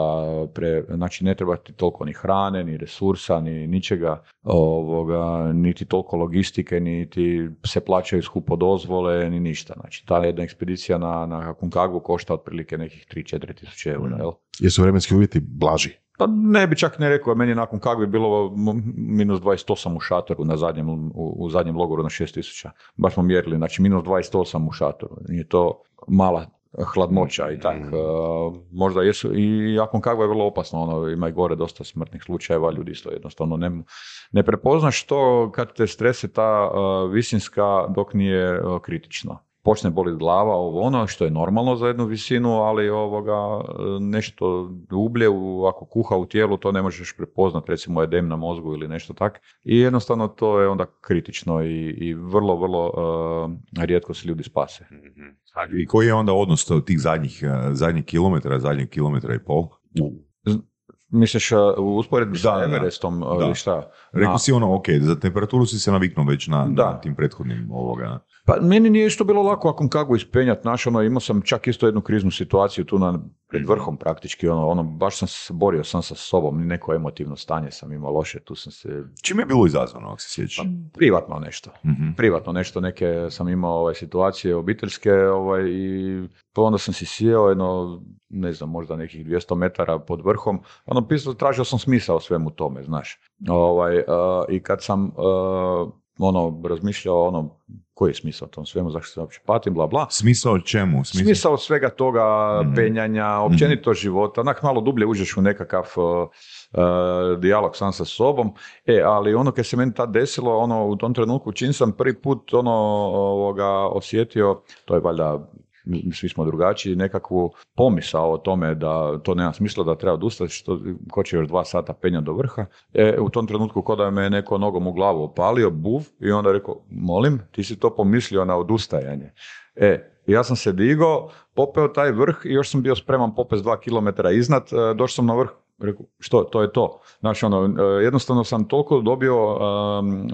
pre, znači ne treba ti toliko ni hrane, ni resursa, ni ničega, ovoga, niti toliko logistike, niti se plaćaju skupo dozvole, ni ništa. Znači ta jedna ekspedicija na, na Aconcagua košta otprilike nekih 3-4 tisuće eura, jel? Jesu vremenski uvjeti blaži? Pa ne bi čak ne rekao, meni je nakon kakve bilo m- minus 28 u šatoru na zadnjem, u, u zadnjem logoru na 6000. Baš smo mjerili, znači minus 28 u šatoru. Nije to mala hladnoća i tak. Mm. e, možda jesu, i nakon kakva je vrlo opasno, ono, ima i gore dosta smrtnih slučajeva, ljudi isto jednostavno ne, ne prepoznaš to kad te strese ta e, visinska dok nije e, kritično. Počne boliti glava, ovo ono, što je normalno za jednu visinu, ali ovoga, nešto ublje, u- ako kuha u tijelu, to ne možeš prepoznat, recimo edem na mozgu ili nešto tak. I jednostavno to je onda kritično i, i vrlo, vrlo e, rijetko se ljudi spase. I koji je onda odnos to- tih zadnjih, eh, zadnjih kilometara, zadnjih kilometra i pol? Misliš e, u usporedbi Da, sa. Everestom Da. ili šta? Rekao si ono, ok, za temperaturu si se naviknuo već na, Da. na tim prethodnim ovoga. Pa meni nije isto bilo lako Akonkagu ispenjat, znaš, ono, imao sam čak isto jednu kriznu situaciju tu na, pred vrhom praktički, ono, ono, baš sam se borio sam sa sobom, neko emotivno stanje sam imao loše, tu sam se, Čime je bilo izazvano, ako se sjećaš? privatno nešto, Mhm. privatno nešto, neke sam imao ovaj, situacije obiteljske, ovaj, i pa onda sam si sjeo jedno, ne znam, možda nekih 200 metara pod vrhom, ono, pisao, tražio sam smisao svemu tome, znaš, ovaj, uh, i kad sam, uh, ono, razmišljao, ono, koji je smisao tom svemu, zašto se uopće patim, bla, bla, Smisao čemu? Smisao... Smisao svega toga, Mhm. penjanja, općenito života, onak malo dublje uđeš u nekakav uh, uh, dijalog sam sa sobom. E, ali ono kad se meni tad desilo, ono u tom trenutku čim sam prvi put ono ovoga osjetio, to je valjda mi svi smo drugačiji, nekakvu pomisao o tome da to nema smisla da treba odustati, što, ko će još dva sata penjati do vrha. E, u tom trenutku ko da me neko nogom u glavu opalio, buv, i onda rekao, molim, ti si to pomislio na odustajanje. E, ja sam se digao, popeo taj vrh i još sam bio spreman popest dva kilometra iznad, e, došao sam na vrh, rekao, što, to je to. Znači, ono, e, jednostavno sam toliko dobio, um,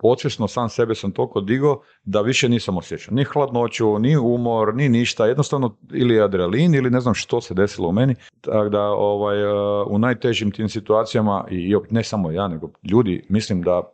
podsvjesno sam sebe sam toliko digao da više nisam osjećao ni hladnoću, ni umor, ni ništa, jednostavno ili adrenalin ili ne znam što se desilo u meni, tako da ovaj, uh, u najtežim tim situacijama i ne samo ja, nego ljudi mislim da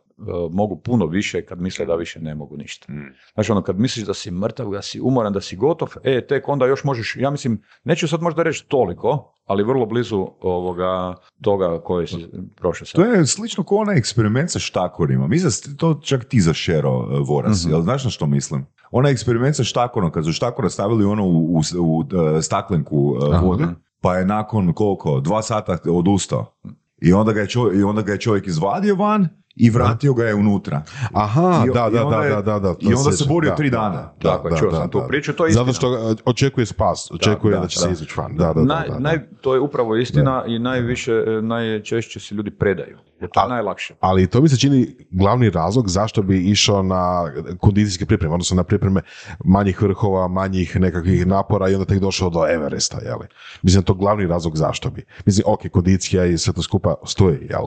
mogu puno više kad misle da više ne mogu ništa. Mm. Znači ono, kad misliš da si mrtav, da si umoran, da si gotov, e, tek onda još možeš, ja mislim, neću sad možda reći toliko, ali vrlo blizu ovoga toga koje si prošao sad. To je slično kao onaj eksperiment sa štakorima. Mislim to čak ti zašero, uh, Voras. Mhm. Jel znaš na što mislim? Onaj eksperiment sa štakorom, kad su štakora stavili ono u, u, u, uh, staklenku uh, Aha. vode, pa je nakon koliko, dva sata odustao. I onda ga je, čovjek, i onda ga je čovjek izvadio van i vratio ga je unutra. Aha, I- da, i da, onda da, je- da, da, da. i onda se borio da, tri da, dana. da, Tako je, da, čuo da, sam tu da. priču, to je istina. Zato što ga očekuje spas, očekuje da, da, će da. se izvući van. Da, da, da, Naj, da, da. naj, to je upravo istina i najviše, e, najčešće se ljudi predaju. Jer to je A- najlakše. Ali to mi se čini glavni razlog zašto bi išao na kondicijske pripreme, odnosno na pripreme manjih vrhova, manjih nekakvih napora i onda tek došao do Everesta, jel? Mislim, to je glavni razlog zašto bi. Mislim, ok, kondicija i sve to skupa stoji, jel?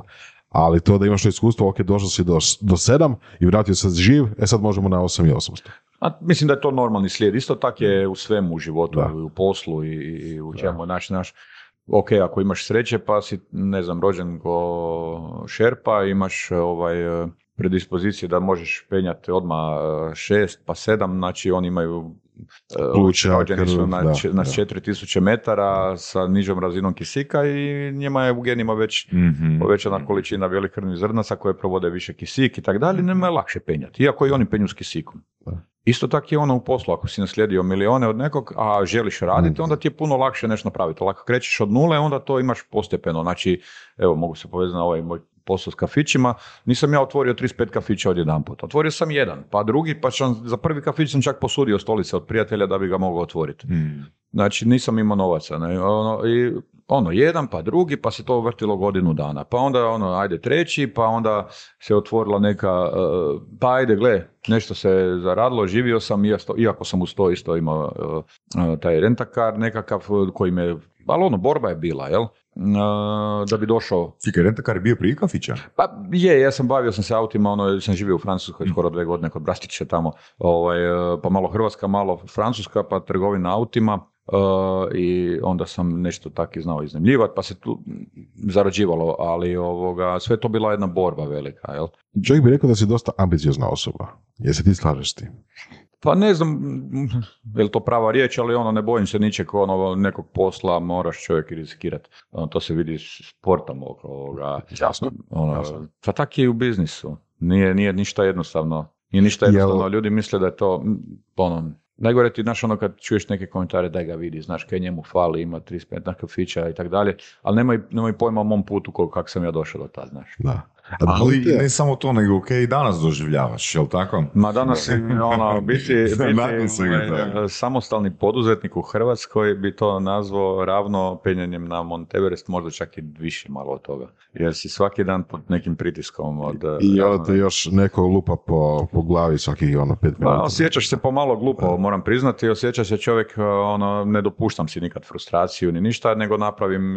Ali to da imaš to iskustvo, ok, došao si do, do 7 i vratio se živ, e sad možemo na 8 i 800. A mislim da je to normalni slijed. Isto tak je u svemu u životu, Da. i u poslu i, i u čemu. Znači, naš, ok, ako imaš sreće pa si, ne znam, rođen ko šerpa, imaš ovaj, e, predispozicije da možeš penjati odmah e, šest pa sedam, znači oni imaju Pluća, rođeni su na, da, na da. 4000 metara sa nižom razinom kisika i njima je u genima već Mhm. povećana količina velikih krvnih zrnaca koje provode više kisik i tako dalje, nema je lakše penjati, iako i oni penju s kisikom. Da. Isto tako je ono u poslu, ako si naslijedio milione od nekog, a želiš raditi, onda ti je puno lakše nešto napraviti. Ali ako krećeš od nule, onda to imaš postepeno. Znači, evo, mogu se povezati na ovaj moj posao s kafićima, nisam ja otvorio 35 kafića odjedanput. Otvorio sam jedan, pa drugi, pa sam, za prvi kafić sam čak posudio stolice od prijatelja da bi ga mogao otvoriti. Mm. Znači nisam imao novaca. Ne? Ono, i, ono, jedan pa drugi, pa se to vrtilo godinu dana. Pa onda, ono, ajde treći, pa onda se otvorila neka, uh, pa ajde, gle, nešto se zaradilo, živio sam, iako sam uz to isto imao uh, taj rentakar nekakav koji me, ali ono, borba je bila, jel? Da bi došao Čekaj, rentakar je bio prije kafića? pa je, ja sam bavio sam se autima, ono, sam živio u Francuskoj skoro dve godine kod Brastića tamo, ovaj, e, pa malo Hrvatska, malo Francuska, pa trgovina autima e, i onda sam nešto tak i znao iznajmljivati, pa se tu zarađivalo, ali ovoga, sve to bila jedna borba velika, jel? Čovjek bi rekao da si dosta ambiciozna osoba. Jel se ti slažeš s tim? Pa ne znam, je li to prava riječ, ali ono, ne bojim se ničeg ono, nekog posla, moraš čovjek riskirati. Ono, to se vidi iz sporta oko ovoga. Jasno. Ono, Jasno. pa tak je i u biznisu. Nije, nije ništa jednostavno. Nije ništa Jel- jednostavno. Ljudi misle da je to, ono, najgore ti, znaš, ono kad čuješ neke komentare, daj ga vidi, znaš kaj njemu fali, ima 35 na kafića i tak dalje, ali nemoj, nemoj pojma o mom putu kako kak sam ja došao do tad, znaš. Da. Ali li te- ne samo to, nego ok, i danas doživljavaš, jel tako? Ma danas je ono, biti, biti svega ovaj, samostalni poduzetnik u Hrvatskoj bi to nazvao ravno penjanjem na Mount Everest, možda čak i više malo od toga. Jer si svaki dan pod nekim pritiskom od... I onda razno- te još neko lupa po, po glavi svakih ono pet Pa, minuta. osjećaš se pomalo glupo, moram priznati, osjeća se čovjek, uh, ono, ne dopuštam si nikad frustraciju ni ništa, nego napravim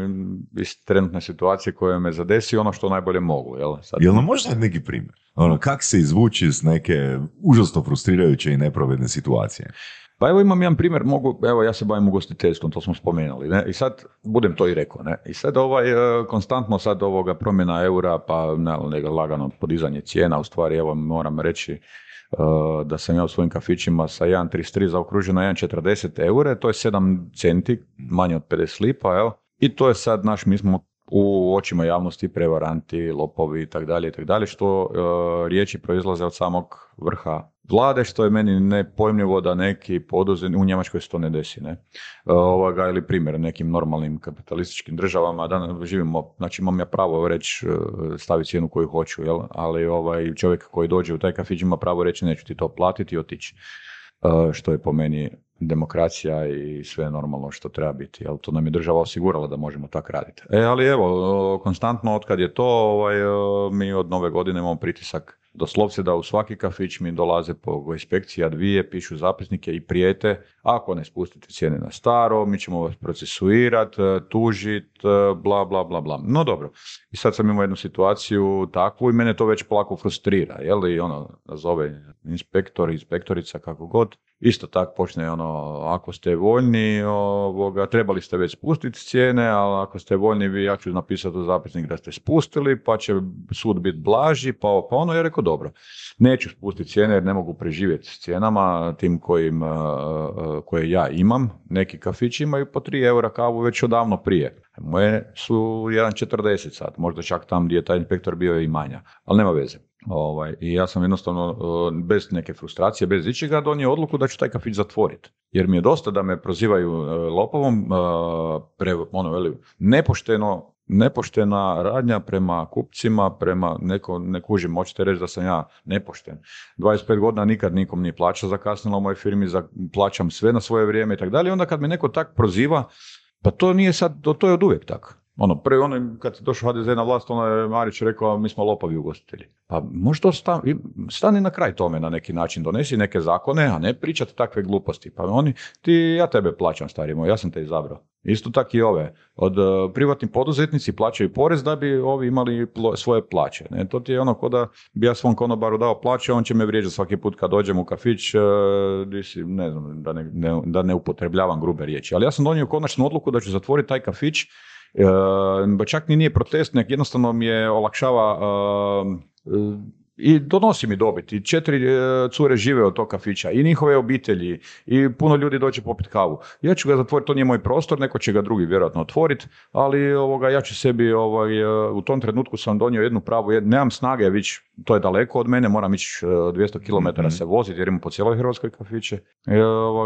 iz trenutne situacije koja me zadesi ono što najbolje mogu, jel? Sad, Jel nam možeš dati neki primjer? Ono, kak se izvući iz neke užasno frustrirajuće i nepravedne situacije? Pa evo imam jedan primjer, mogu, evo ja se bavim ugostiteljstvom, to smo spomenuli, ne? I sad, budem to i rekao, ne? I sad ovaj, e, konstantno sad ovoga promjena eura, pa ne, lagano podizanje cijena, u stvari evo moram reći e, da sam ja u svojim kafićima sa 1,33 zaokružen na 1,40 eure, to je 7 centi, manje od 50 lipa, evo. I to je sad naš, mi smo u očima javnosti prevaranti, lopovi i tak dalje i tak dalje, što e, riječi proizlaze od samog vrha vlade, što je meni nepojmljivo da neki poduzetnik, u Njemačkoj se to ne desi, ne? E, ovoga, ili primjer, nekim normalnim kapitalističkim državama, da živimo, znači imam ja pravo reći, e, staviti cijenu koju hoću, jel? ali ovaj čovjek koji dođe u taj kafić ima pravo reći neću ti to platiti i otići. E, što je po meni demokracija i sve normalno što treba biti. Jel, to nam je država osigurala da možemo tak raditi. E, ali evo, e, konstantno od kad je to, ovaj, e, mi od nove godine imamo pritisak doslovce da u svaki kafić mi dolaze po inspekcija dvije, pišu zapisnike i prijete, ako ne spustite cijene na staro, mi ćemo vas procesuirati, tužit, e, bla, bla, bla, bla. No dobro, i sad sam imao jednu situaciju takvu i mene to već polako frustrira, je li ono, nazove inspektor, inspektorica, kako god, isto tak počne ono, ako ste voljni, ovoga, trebali ste već spustiti cijene, ali ako ste voljni, vi, ja ću napisati u zapisnik da ste spustili, pa će sud biti blaži, pa, pa ono, ja rekao dobro, neću spustiti cijene jer ne mogu preživjeti s cijenama, tim kojim, uh, uh, koje ja imam, neki kafići imaju po 3 eura kavu već odavno prije. Moje su 1,40 sad, možda čak tam gdje je taj inspektor bio i manja, ali nema veze. Ovaj, I ja sam jednostavno uh, bez neke frustracije, bez ičega donio odluku da ću taj kafić zatvoriti. Jer mi je dosta da me prozivaju uh, lopovom, uh, pre, ono, veli, nepošteno, nepoštena radnja prema kupcima, prema neko, ne kužim, hoćete reći da sam ja nepošten. 25 godina nikad nikom nije plaća zakasnila u mojoj firmi, za, plaćam sve na svoje vrijeme i tako dalje. Onda kad me neko tak proziva, pa to nije sad, to, to je od uvijek tako. Ono, pre ono, kad se došao HDZ na vlast, ono je Marić rekao, mi smo lopovi ugostitelji. Pa možda sta, stani na kraj tome na neki način, donesi neke zakone, a ne pričati takve gluposti. Pa oni, ti, ja tebe plaćam, stari moj, ja sam te izabrao. Isto tako i ove. Od uh, privatni poduzetnici plaćaju porez da bi ovi imali plo- svoje plaće. Ne? To ti je ono ko da bi ja svom konobaru dao plaće, on će me vrijeđati svaki put kad dođem u kafić, uh, si, ne znam, da ne, ne, da ne upotrebljavam grube riječi. Ali ja sam donio konačnu odluku da ću zatvoriti taj kafić E, čak ni nije protest, nek jednostavno mi je olakšava i donosi mi dobit. I četiri e, cure žive od tog kafića i njihove obitelji i puno ljudi dođe popit kavu. Ja ću ga zatvoriti, to nije moj prostor, neko će ga drugi vjerojatno otvoriti, ali ovoga, ja ću sebi, ovaj, e, u tom trenutku sam donio jednu pravu, jed, nemam snage, vić, to je daleko od mene, moram ići e, 200 km se voziti jer imam po cijeloj Hrvatskoj kafiće. E,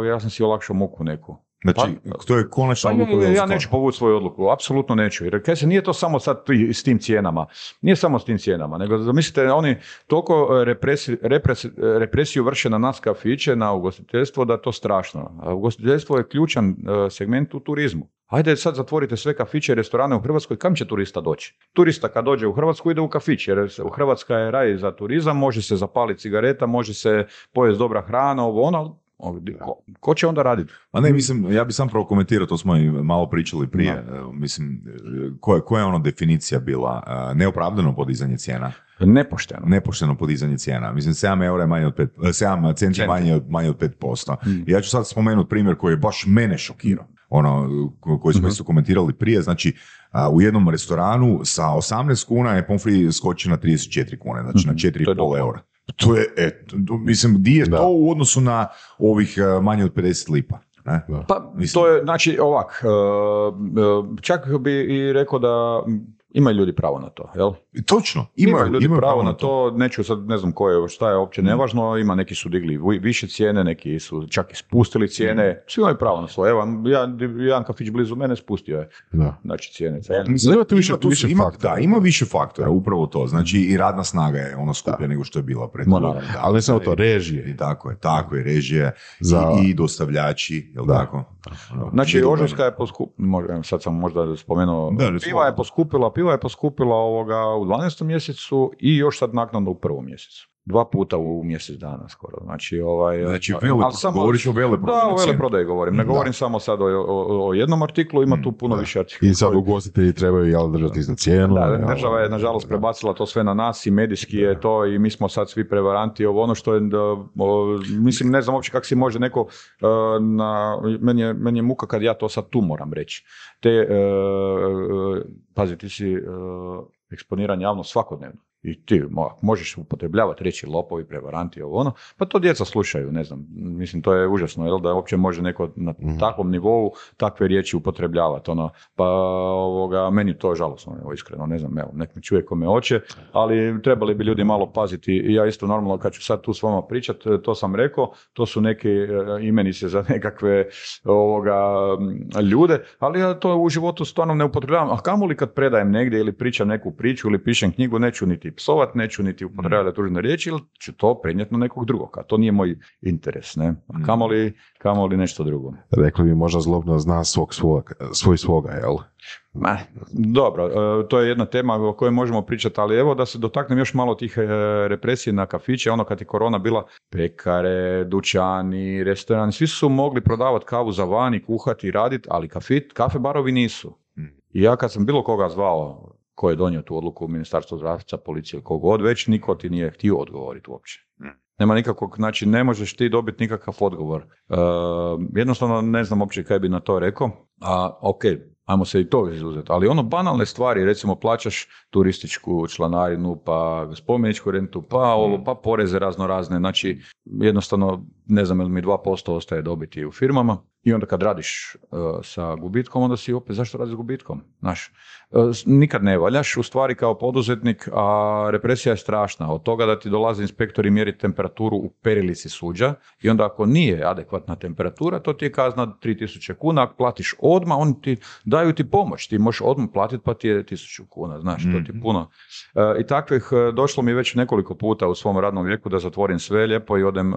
ja sam si olakšao muku neku. Znači, Pa- to je konačna Pa odluka ja, neću povući svoju odluku, apsolutno neću. Jer kaj se nije to samo sad s tim cijenama. Nije samo s tim cijenama, nego zamislite oni toliko e, represi, represi- e, represiju vrše na nas kafiće, na ugostiteljstvo da je to strašno. A ugostiteljstvo je ključan e, segment u turizmu. Ajde sad zatvorite sve kafiće i restorane u Hrvatskoj, kam će turista doći? Turista kad dođe u Hrvatsku ide u kafić, jer u Hrvatska je raj za turizam, može se zapaliti cigareta, može se pojesti dobra hrana, ovo ono, ko, ko će onda raditi? A ne, mislim, ja bi sam prokomentirao, to smo i malo pričali prije, e, mislim, e, koja, koja je ono definicija bila? E, Neopravdano podizanje cijena, Nepošteno. nepošteno podizanje cijena. Mislim, 7 eura je manje od 5, 7 centi manje od, manje od 5%. Ja ću sad spomenuti primjer koji je baš mene šokirao. Ono, ko- koji smo isto komentirali prije, znači, a, u jednom restoranu sa 18 kuna je pomfri skoči na 34 kune, znači na To je 4,5 dobro. eura. To je, e, to- mislim, di je Da. to u odnosu na ovih e, manje od 50 lipa? Ne? Pa Mislim- to je, znači ovak, e, e, čak bi i rekao da imaju ljudi pravo na to, jel? I Točno, Imaju, imaju, ljudi imaju pravo na to, neću sad, ne znam ko je, šta je uopće nevažno, ima neki su digli vi- više cijene, neki su čak i spustili cijene, svi imaju pravo na svoje. Evo, ja, jedan kafić blizu mene spustio je, Da. znači cijene. Mislim, ima tu više- tu više ima, faktora. Da, ima više faktora, upravo to. Znači i radna snaga je ono skuplja nego što je bila pred Ma, naravno. Ali ne samo to, režije. I tako je, tako je, režije Za- i, i dostavljači, jel Da. tako? Znači, Ožujska je poskupila, sad sam možda spomenuo, Da, piva je poskupila, piva je poskupila ovoga u 12. mjesecu i još sad naknadno u prvom mjesecu. Dva puta u mjesec dana skoro. Znači, ovaj, Znači, ali vele, samo- govoriš o veleprodajnoj Da, o cijeni. veleprodaji govorim. Ne Da. govorim samo sad o, o, o jednom artiklu, ima tu puno da. više artikla. I sad ugostitelji trebaju jel, držati iznad cijenu. Da, jel? država je nažalost prebacila to sve na nas i medijski je to i mi smo sad svi prevaranti. Ovo ono što je, da, o, mislim, ne znam uopće kako si može neko, e, na, meni, je, meni je muka kad ja to sad tu moram reći. Te, e, e, pazi, ti si eksponiran javno svakodnevno. I ti mo- možeš upotrebljavati reći lopovi, prevaranti, ovo ono, pa to djeca slušaju, ne znam, mislim to je užasno, jel, da uopće može neko na takvom nivou takve riječi upotrebljavati, ono, pa ovoga, meni to žalosno, evo, iskreno, ne znam, evo, nek me čuje kome hoće, ali trebali bi ljudi malo paziti. I ja isto normalno kad ću sad tu s vama pričat, to sam rekao, to su neke imenice za nekakve ovoga, ljude, ali ja to u životu stvarno ne upotrebljavam, a kamoli kad predajem negdje ili pričam neku priču ili pišem knjigu, neću niti psovat, neću niti upotrebljavati tužne riječi, ili ću to prenijeti na nekog drugog, a to nije moj interes, ne, a kamoli, kamoli nešto drugo. Rekli bi možda zlobno zna svog svog, svoj svoga, jel? Ma, dobro, e, to je jedna tema o kojoj možemo pričati, ali evo da se dotaknem još malo tih e, represije na kafiće, ono kad je korona bila, pekare, dućani, restorani, svi su mogli prodavati kavu za vani, kuhati, raditi, ali kafit, kafe barovi nisu. I ja kad sam bilo koga zvao ko je donio tu odluku u ministarstvu zdravstva, policije, kogod već, niko ti nije htio odgovoriti uopće. Nema nikakvog, znači ne možeš ti dobiti nikakav odgovor. E, jednostavno ne znam uopće kaj bi na to rekao, a ok, ajmo se i to izuzeti, ali ono banalne stvari, recimo plaćaš turističku članarinu, pa spomeničku rentu, pa ovo, pa poreze razno razne, znači jednostavno ne znam jel mi 2% ostaje dobiti u firmama i onda kad radiš e, sa gubitkom, onda si opet zašto radiš s gubitkom, znaš. S- nikad ne valjaš, u stvari kao poduzetnik, a represija je strašna, od toga da ti dolaze inspektori mjeriti temperaturu u perilici suđa i onda ako nije adekvatna temperatura, to ti je kazna 3000 kuna, ako platiš odmah, oni ti daju ti pomoć, ti možeš odmah platiti pa ti je 1000 kuna, znaš, to ti je puno. E, I takvih došlo mi već nekoliko puta u svom radnom vijeku da zatvorim sve lijepo i odem,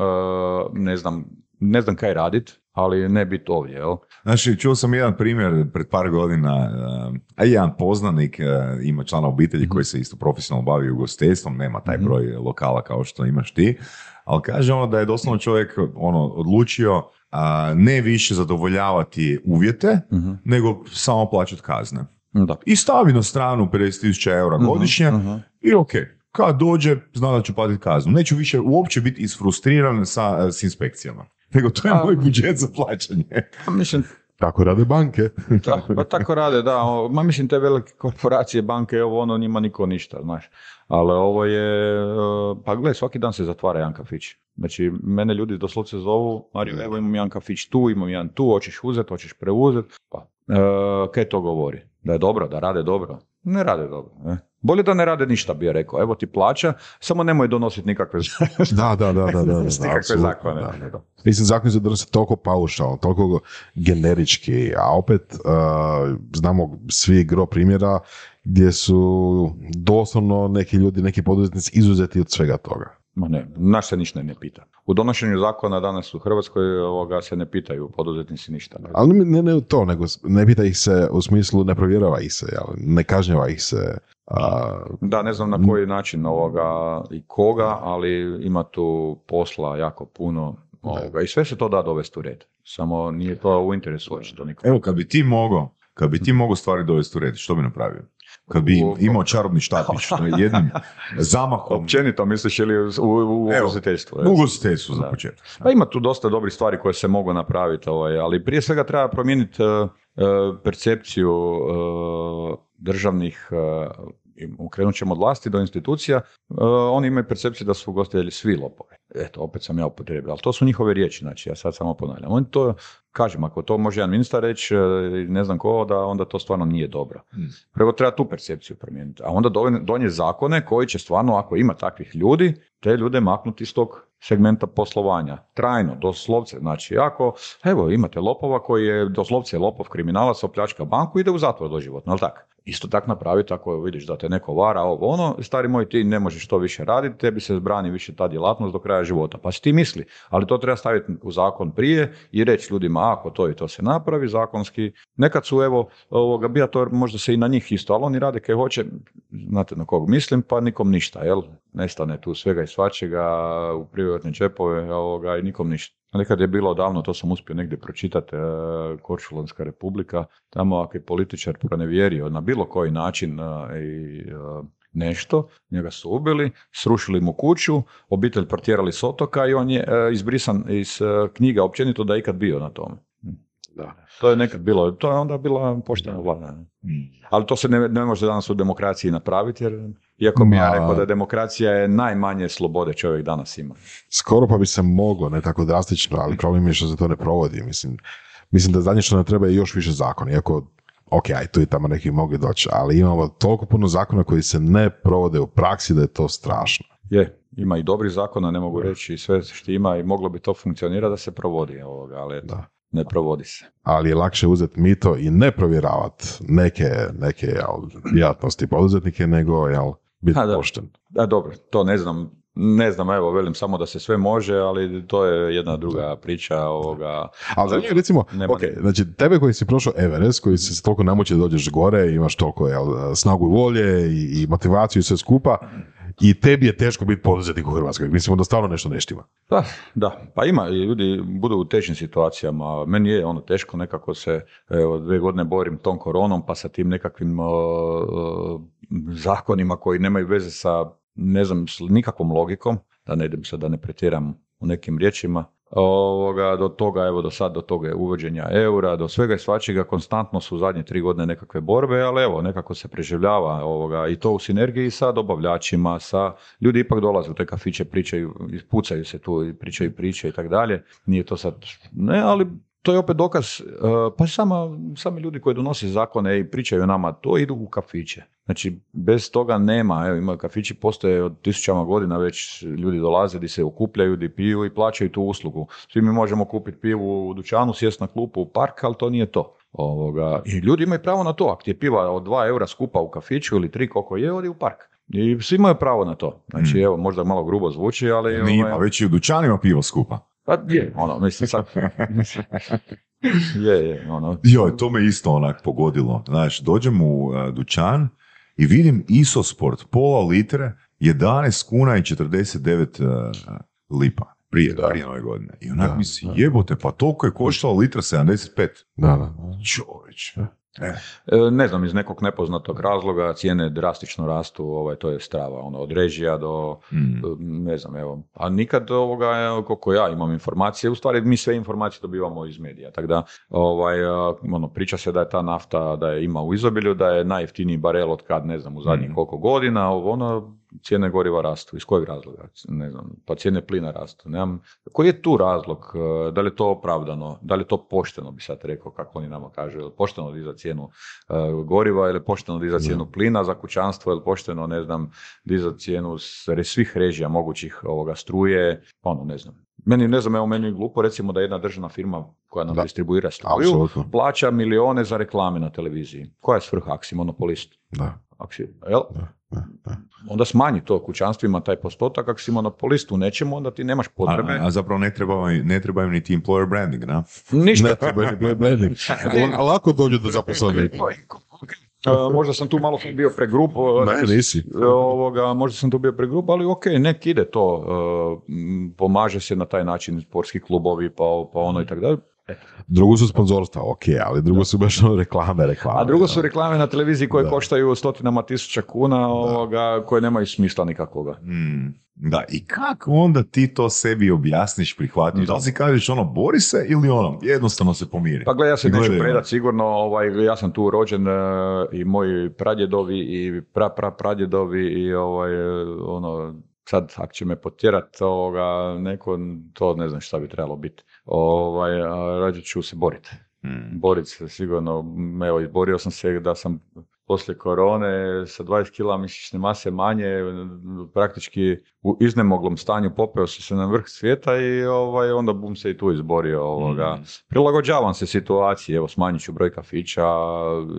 ne znam, ne znam kaj radit, ali ne biti ovdje, jel? Znači, čuo sam jedan primjer pred par godina, uh, a jedan poznanik uh, ima člana obitelji koji se isto profesionalno bavi ugostiteljstvom, nema taj broj lokala kao što imaš ti, ali kaže ono da je doslovno čovjek ono, odlučio a, ne više zadovoljavati uvjete, nego samo plaćati kazne. Da. I stavi na stranu 50.000 eura godišnje i ok, kad dođe, zna da ću platiti kaznu. Neću više uopće biti isfrustriran sa, s inspekcijama. Nego to je A- moj budžet za plaćanje. Pa Mislim, Tako rade banke. Da, pa tako rade, da. Ma mislim, te velike korporacije, banke, ovo ono, njima niko ništa, znaš. Ali ovo je, e, pa gle, svaki dan se zatvara jedan kafić. Znači, mene ljudi doslovce zovu, Mario, evo imam jedan kafić tu, imam jedan tu, hoćeš uzet, hoćeš preuzet. Pa, e, kaj to govori? Da je dobro, da rade dobro? Ne rade dobro. Ne? Bolje da ne rade ništa, bi ja rekao. Evo ti plaća, samo nemoj donositi nikakve Da, da, da, da. da, da, nikakve zakone. da, da. Mislim, zakon se donose toliko paušalno, toliko generički, a opet uh, znamo svi gro primjera gdje su doslovno neki ljudi, neki poduzetnici izuzeti od svega toga. Ma ne, naš se ništa ne pita. U donošenju zakona danas u Hrvatskoj ovoga se ne pitaju poduzetnici ništa. Ali ne, ne to, nego ne pita ih se u smislu ne provjerava ih se, jel? ne kažnjava ih se. Da, ne znam na koji način ovoga i koga, ali ima tu posla jako puno ovoga, i sve se to da dovesti u red. Samo nije to u interesu očito nikom. Evo, kad bi ti mogao, kad bi ti mogao stvari dovesti u red, što bi napravio? Kad bi imao čarobni štapić, jednim zamahom. Općenito misliš ili u, ugostiteljstvu? U ugostiteljstvu za početak. Pa ima tu dosta dobrih stvari koje se mogu napraviti, ovaj, ali prije svega treba promijeniti eh, percepciju eh, državnih, uh, krenut ćemo od vlasti do institucija, eh, oni imaju percepciju da su ugostitelji svi lopovi. Eto, opet sam ja upotrijebio, ali to su njihove riječi, znači ja sad samo ponavljam. Oni to, kažem, ako to može jedan ministar reći, e, ne znam ko, da onda to stvarno nije dobro. Hmm. Prvo treba tu percepciju promijeniti, a onda donijeti zakone koji će stvarno, ako ima takvih ljudi, te ljude maknuti iz tog segmenta poslovanja. Trajno, doslovce. Znači, ako, evo, imate lopova koji je, doslovce lopov kriminalac, opljačka banku, ide u zatvor doživotno, ali tako? Isto tako napraviti ako vidiš da te neko vara, ovo ono, stari moj, ti ne možeš to više raditi, tebi se zbrani više ta djelatnost do kraja života. Pa si ti misli, ali to treba staviti u zakon prije i reći ljudima ako to i to se napravi zakonski. Nekad su evo, ovoga, bija to možda se i na njih isto, ali oni rade kaj hoće, znate na kog mislim, pa nikom ništa, jel? Nestane tu svega i svačega u privatne čepove ovoga, i nikom ništa. Nekad je bilo davno, to sam uspio negdje pročitati, e, Korčulanska republika, tamo ako je političar pronevjerio na bilo koji način e, i e, nešto, njega su ubili, srušili mu kuću, obitelj protjerali s otoka i on je izbrisan iz knjiga općenito da je ikad bio na tome. Da. To je nekad bilo, to je onda bila poštena vlada. Ali to se ne, ne može danas u demokraciji napraviti, jer iako mi ja Ma- rekao da demokracija je najmanje slobode čovjek danas ima. Skoro pa bi se moglo, ne tako drastično, ali problem je što se to ne provodi. Mislim, mislim da zadnje što nam treba je još više zakona, iako ok, aj tu i tamo neki mogli doći, ali imamo toliko puno zakona koji se ne provode u praksi da je to strašno. Je, ima i dobrih zakona, ne mogu reći sve što ima i moglo bi to funkcionirati da se provodi ovoga, ali eto, Da. Ne provodi se. ali je lakše uzeti mito i ne provjeravati neke, neke jel, djelatnosti poduzetnike nego jel, biti Ha, da. pošten. Da, dobro, to ne znam, ne znam, evo, velim samo da se sve može, ali to je jedna druga priča ovoga. Ali za njih recimo, Nema ok, ni- znači tebe koji si prošao Everest, koji si se toliko namučio da dođeš gore, imaš toliko jel, snagu volje i, i motivaciju i sve skupa, i tebi je teško biti poduzetnik u Hrvatskoj. Mislimo da stalno nešto ne štima. Pa, da, pa ima ljudi budu u teškim situacijama. Meni je ono teško, nekako se evo, dvije godine borim tom koronom, pa sa tim nekakvim o, o, zakonima koji nemaju veze sa, ne znam, s nikakvom logikom, da ne idem sad da ne pretjeram u nekim riječima, ovoga, do toga, evo do sad, do toga uvođenja eura, do svega i svačega, konstantno su zadnje tri godine nekakve borbe, ali evo, nekako se preživljava ovoga, i to u sinergiji sa dobavljačima, sa, ljudi ipak dolaze u te kafiće, pričaju, pucaju se tu, pričaju priče i tako dalje, nije to sad, ne, ali to je opet dokaz, e, pa sama, sami ljudi koji donose zakone i pričaju nama, to idu u kafiće. Znači, bez toga nema, evo, ima kafići postoje od tisućama godina već ljudi dolaze di se okupljaju, di piju i plaćaju tu uslugu. Svi mi možemo kupiti pivu u dućanu, sjest na klupu u park, ali to nije to. Ovoga, I ljudi imaju pravo na to, ako ti je piva od 2 eura skupa u kafiću ili tri koliko je, odi u park. I svi imaju pravo na to. Znači, Mm. evo, možda malo grubo zvuči, ali... Nije, ovaj, pa već i u dućanima pivo skupa. Pa je, ono, mislim sad... je, je, ono, Joj, to me isto onak pogodilo. Znaš, dođem u e, dućan i vidim Isosport, pola litre, 11 kuna i 49 e, lipa. Prije, Da. prije nove godine. I onak Da, mi se da. jebote, pa toliko je koštala litra 75. Da, da. Čovječ. E, Ne znam, iz nekog nepoznatog razloga cijene drastično rastu, ovaj, to je strava, ono, od režija do, Mm. ne znam, evo, a nikad ovoga, evo, koliko ja imam informacije, u stvari mi sve informacije dobivamo iz medija, tako da, ovaj, ono, priča se da je ta nafta, da je ima u izobilju, da je najjeftiniji barel od kad, ne znam, u zadnjih Mm. koliko godina, ovo, ono, cijene goriva rastu, iz kojeg razloga, ne znam, pa cijene plina rastu, nemam, koji je tu razlog, e, da li je to opravdano, da li je to pošteno, bi sad rekao, kako oni nama kažu, je li pošteno dizati cijenu e, goriva ili pošteno dizati cijenu plina za kućanstvo? Ili pošteno, ne znam, dizati cijenu svih režija mogućih ovoga struje, ono, ne znam. Meni, ne znam, evo meni je glupo, recimo da jedna državna firma koja nam Da. distribuira struju, plaća milione za reklame na televiziji. Koja je svrha, ako si monopolist? Da. Ako si, jel? da, da. Onda smanji to kućanstvima taj postotak, ako si monopolist u nečemu, onda ti nemaš A, potrebe. a zapravo ne treba, ne treba im niti employer branding, da? Ništa. Ne treba branding. A lako dođu do zaposlenika. E, možda sam tu malo bio pregrup. e, Ne, nisi. ovoga, možda sam tu bio pregrup, ali ok, nek ide to, e, pomaže se na taj način sportski klubovi, pa, pa ono i tako dalje. Drugo su sponzorstva, ok, ali drugo su baš ono reklame, reklame. A drugo su reklame na televiziji koje Da. koštaju stotinama tisuća kuna, ovoga, koje nemaju smisla nikakvoga. Mm, da, i kako onda ti to sebi objasniš, prihvatiš? Da li si kažeš ono, bori se ili ono, jednostavno se pomiri? Pa gledaj, ja se I neću predat sigurno, ovaj, ja sam tu rođen e, i moji pradjedovi i pra, pra, pradjedovi i ovaj, e, ono, sad ako će me potjerat ovoga, neko, to ne znam šta bi trebalo biti. Ovaj, rađe ću se boriti. Mm. Borit se sigurno, evo, izborio sam se da sam poslije korone sa 20 kila mišićne mase manje, praktički u iznemoglom stanju popeo sam se na vrh svijeta i ovaj, onda bum se i tu izborio. Ovoga. Mm. Prilagođavam se situaciji, evo smanjit ću broj kafića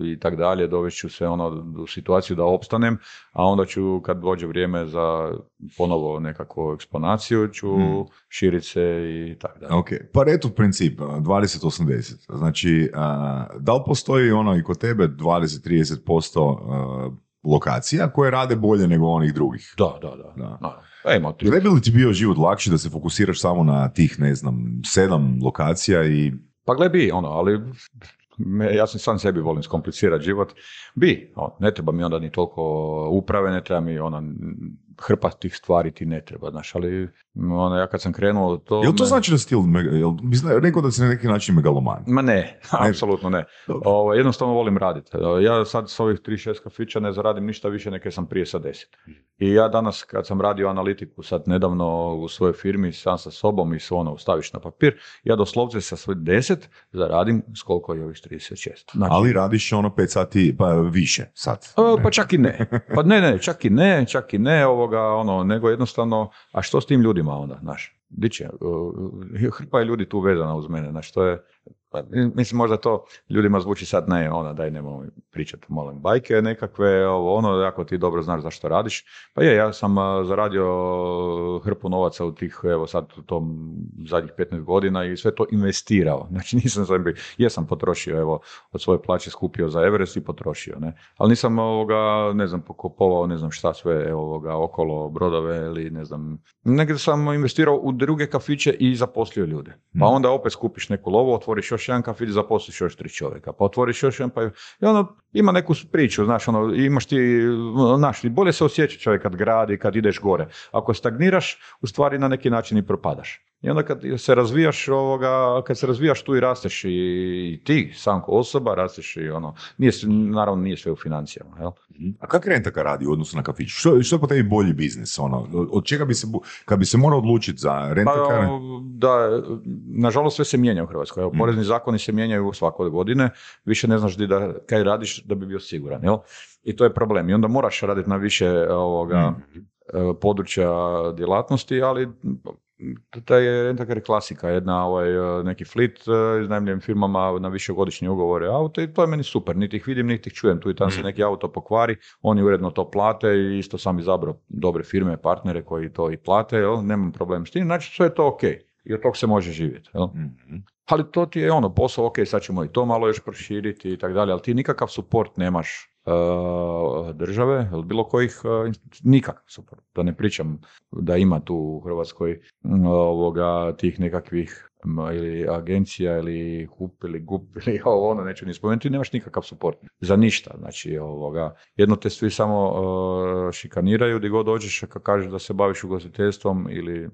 i tak dalje, dovest ću se ono, u situaciju da opstanem, a onda ću kad dođe vrijeme za ponovo nekakvu eksponaciju ću Mm. širit se i tak dalje. Ok, pa retu princip, a, 20-80. Znači, a, da li postoji ono i kod tebe 20-30% a, lokacija koje rade bolje nego onih drugih? Da, da, da. Da. da. Tri- Ne bi li ti bio život lakši da se fokusiraš samo na tih, ne znam, sedam lokacija i... Pa gle bi, ono, ali me, ja sam sam sebi volim skomplicirati život. Bi, ono, ne treba mi onda ni toliko uprave, ne treba mi ona hrpa tih stvari ti ne treba, znaš, ali ono, ja kad sam krenuo to... Jel to me- znači da si ti, jel, rekao da si na neki način megaloman? Ma ne, apsolutno ne. Ovo, jednostavno volim raditi. Ja sad s ovih 3-6 kafića ne zaradim ništa više nego sam prije sa 10. I ja danas kad sam radio analitiku sad nedavno u svojoj firmi sam sa sobom i sve ono staviš na papir, ja doslovce sa svoj 10 zaradim s koliko je ovih 36. Znači, Ali radiš ono 5 sati, pa više sad. E, Pa čak i ne. Pa ne, ne, čak i ne, čak i ne ovoga, ono, nego jednostavno, a što s tim ljudima onda, znaš? Di će? E, Hrpa je ljudi tu vezana uz mene, znaš, to je, mislim možda to ljudima zvuči sad ne, ona daj nemoj pričati, molim, bajke nekakve, ovo, ono, ako ti dobro znaš zašto radiš. Pa je, ja sam zaradio hrpu novaca u tih, evo sad u tom zadnjih 15 godina i sve to investirao. Znači nisam sebi, jesam potrošio, evo, od svoje plaće skupio za Everest i potrošio, ne. Ali nisam ovoga, ne znam, pokupovao ne znam šta sve evo, ovoga, okolo brodove ili ne znam, negdje sam investirao u druge kafiće i zaposlio ljude. Pa Mhm. onda opet skupiš neku lovu, otvoriš još jedan kafić, zaposliš još tri čovjeka, pa otvoriš još jedan, pa i ono, ima neku priču, znaš, ono, imaš ti, znaš, i bolje se osjeća čovjek kad gradi, kad ideš gore. Ako stagniraš, u stvari na neki način i propadaš. I onda kad se razvijaš, ovoga, kad se razvijaš tu i rasteš i, i ti sam ko osoba, rasteš i ono, nije, naravno nije sve u financijama, jel? A kak rentaka radi u odnosu na kafić? Što, što je po tebi bolji biznis? Ono? Od čega bi se, kad bi se morao odlučiti za Pa, rentakare? da, nažalost sve se mijenja u Hrvatskoj. Evo, Mm. porezni zakoni se mijenjaju svake godine, više ne znaš di da, kaj radiš da bi bio siguran, jel? I to je problem. I onda moraš raditi na više ovoga, Mm. područja djelatnosti, ali taj je rentakar klasika, jedna ovaj, e, neki flit e, iznajmljujem firmama na višegodišnje ugovore auto i to je meni super, niti ih vidim, niti ih čujem, tu i tam se Mm. neki auto pokvari, oni uredno to plate i isto sam izabrao dobre firme, partnere koji to i plate, jel? nemam problem s tim, znači sve je to ok i od tog se može živjeti. Jel? Mhm. Ali to ti je ono, posao, ok, sad ćemo i to malo još proširiti i tako dalje, ali ti nikakav suport nemaš države ili bilo kojih, inst- nikakav suport. Da ne pričam da ima tu u Hrvatskoj mm, ovoga, tih nekakvih m, ili agencija ili HUP ili GUP ili ovo ono, neću ni spomenuti, nemaš nikakav suport za ništa. Znači, ovoga, jedno te svi samo uh, šikaniraju gdje god dođeš kad kažeš da se baviš ugostiteljstvom ili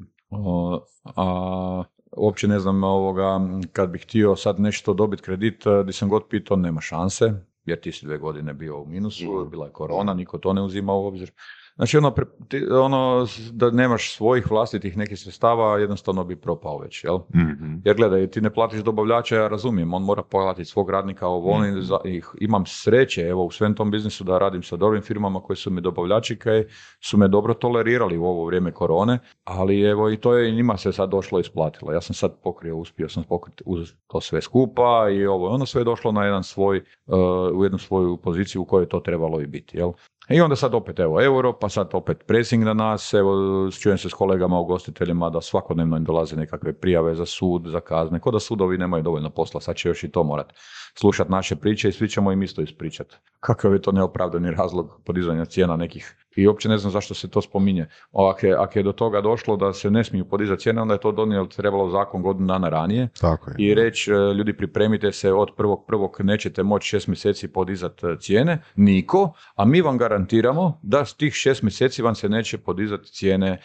a, uopće ne znam ovoga, kad bih htio sad nešto dobiti kredit, eh, di sam god pitao, nema šanse, jer ti si dve godine bio u minusu, bila je korona, niko to ne uzima u obzir. Znači ono, ti- ono da nemaš svojih vlastitih nekih sredstava, jednostavno bi propao već, jel? Mhm. Jer gledaj, ti ne platiš dobavljača, ja razumijem, on mora platiti svog radnika, ovo, i za- i imam sreće, evo, u svem tom biznisu da radim sa dobrim firmama koji su mi dobavljači, koji su me dobro tolerirali u ovo vrijeme korone, ali evo i to je i njima se sad došlo isplatilo. Ja sam sad pokrio, uspio sam pokriti uz to sve skupa i ovo, ono sve je došlo na jedan svoj, uh, u jednu svoju poziciju u kojoj je to trebalo i biti, jel? I onda sad opet evo euro, pa sad opet pressing na nas, evo čujem se s kolegama ugostiteljima da svakodnevno im dolaze nekakve prijave za sud, za kazne, ko da sudovi nemaju dovoljno posla, sad će još i to morat slušati naše priče i svi ćemo im isto ispričati. Kakav je to neopravdani razlog podizanja cijena nekih i uopće ne znam zašto se to spominje. Ako je, ako je do toga došlo da se ne smiju podizati cijene, onda je to donijelo trebalo zakon godinu dana ranije, Tako je. i reći e, ljudi pripremite se od prvog prvog nećete moći šest mjeseci podizati e, cijene, niko, a mi vam garantiramo da s tih šest mjeseci vam se neće podizati cijene e,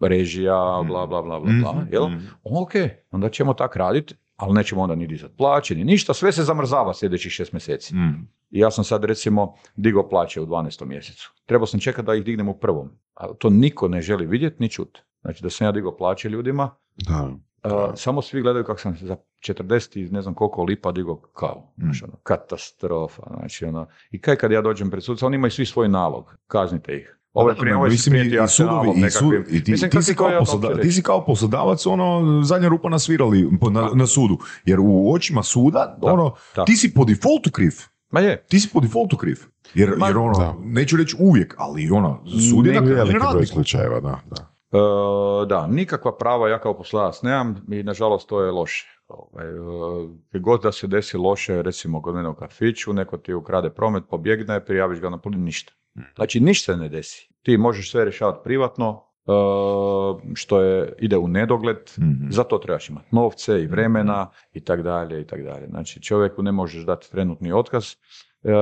režija, bla, bla, bla, bla, bla, Mhm, jel? mhm. Ok, onda ćemo tak raditi, ali nećemo onda ni dizati plaće, ni ništa, sve se zamrzava sljedećih šest mjeseci. Mm. I ja sam sad recimo digao plaće u 12. mjesecu. Trebao sam čekati da ih dignem u prvom. Ali to niko ne želi vidjeti ni čuti. Znači da sam ja digao plaće ljudima, Da. a, samo svi gledaju kako sam za 40 i ne znam koliko lipa digao kao. Mm. Znači, ono, katastrofa. Znači, ono, I kaj kad ja dođem pred sudca, oni imaju svi svoj nalog. Kaznite ih. Ovo je prije, ovo je Mislim, i- i sudovi, i su- i ti, Mislim, ti si kao posloda- ti si kao poslodavac ono zadnja rupa na svirali po- na, na sudu. Jer u očima suda, Da, ono, da. ti si po defaultu kriv. Ma je, Ti si po defaultu kriv. Jer, Ma, jer ono, da. neću reći uvijek, ali ono, sud je Veliki broj radnik. slučajeva, da. da. E, da, nikakva prava ja kao poslodavac nemam i nažalost to je loše. Ovaj, gdje god da se desi loše, recimo kod mene u kafiću, neko ti ukrade promet, pobjegne, prijaviš ga na poli, ništa. Znači ništa se ne desi. Ti možeš sve rješavati privatno, e, što je, ide u nedogled, Mhm. za to trebaš imati novce i vremena i tak dalje i tak dalje. Znači čovjeku ne možeš dati trenutni otkaz,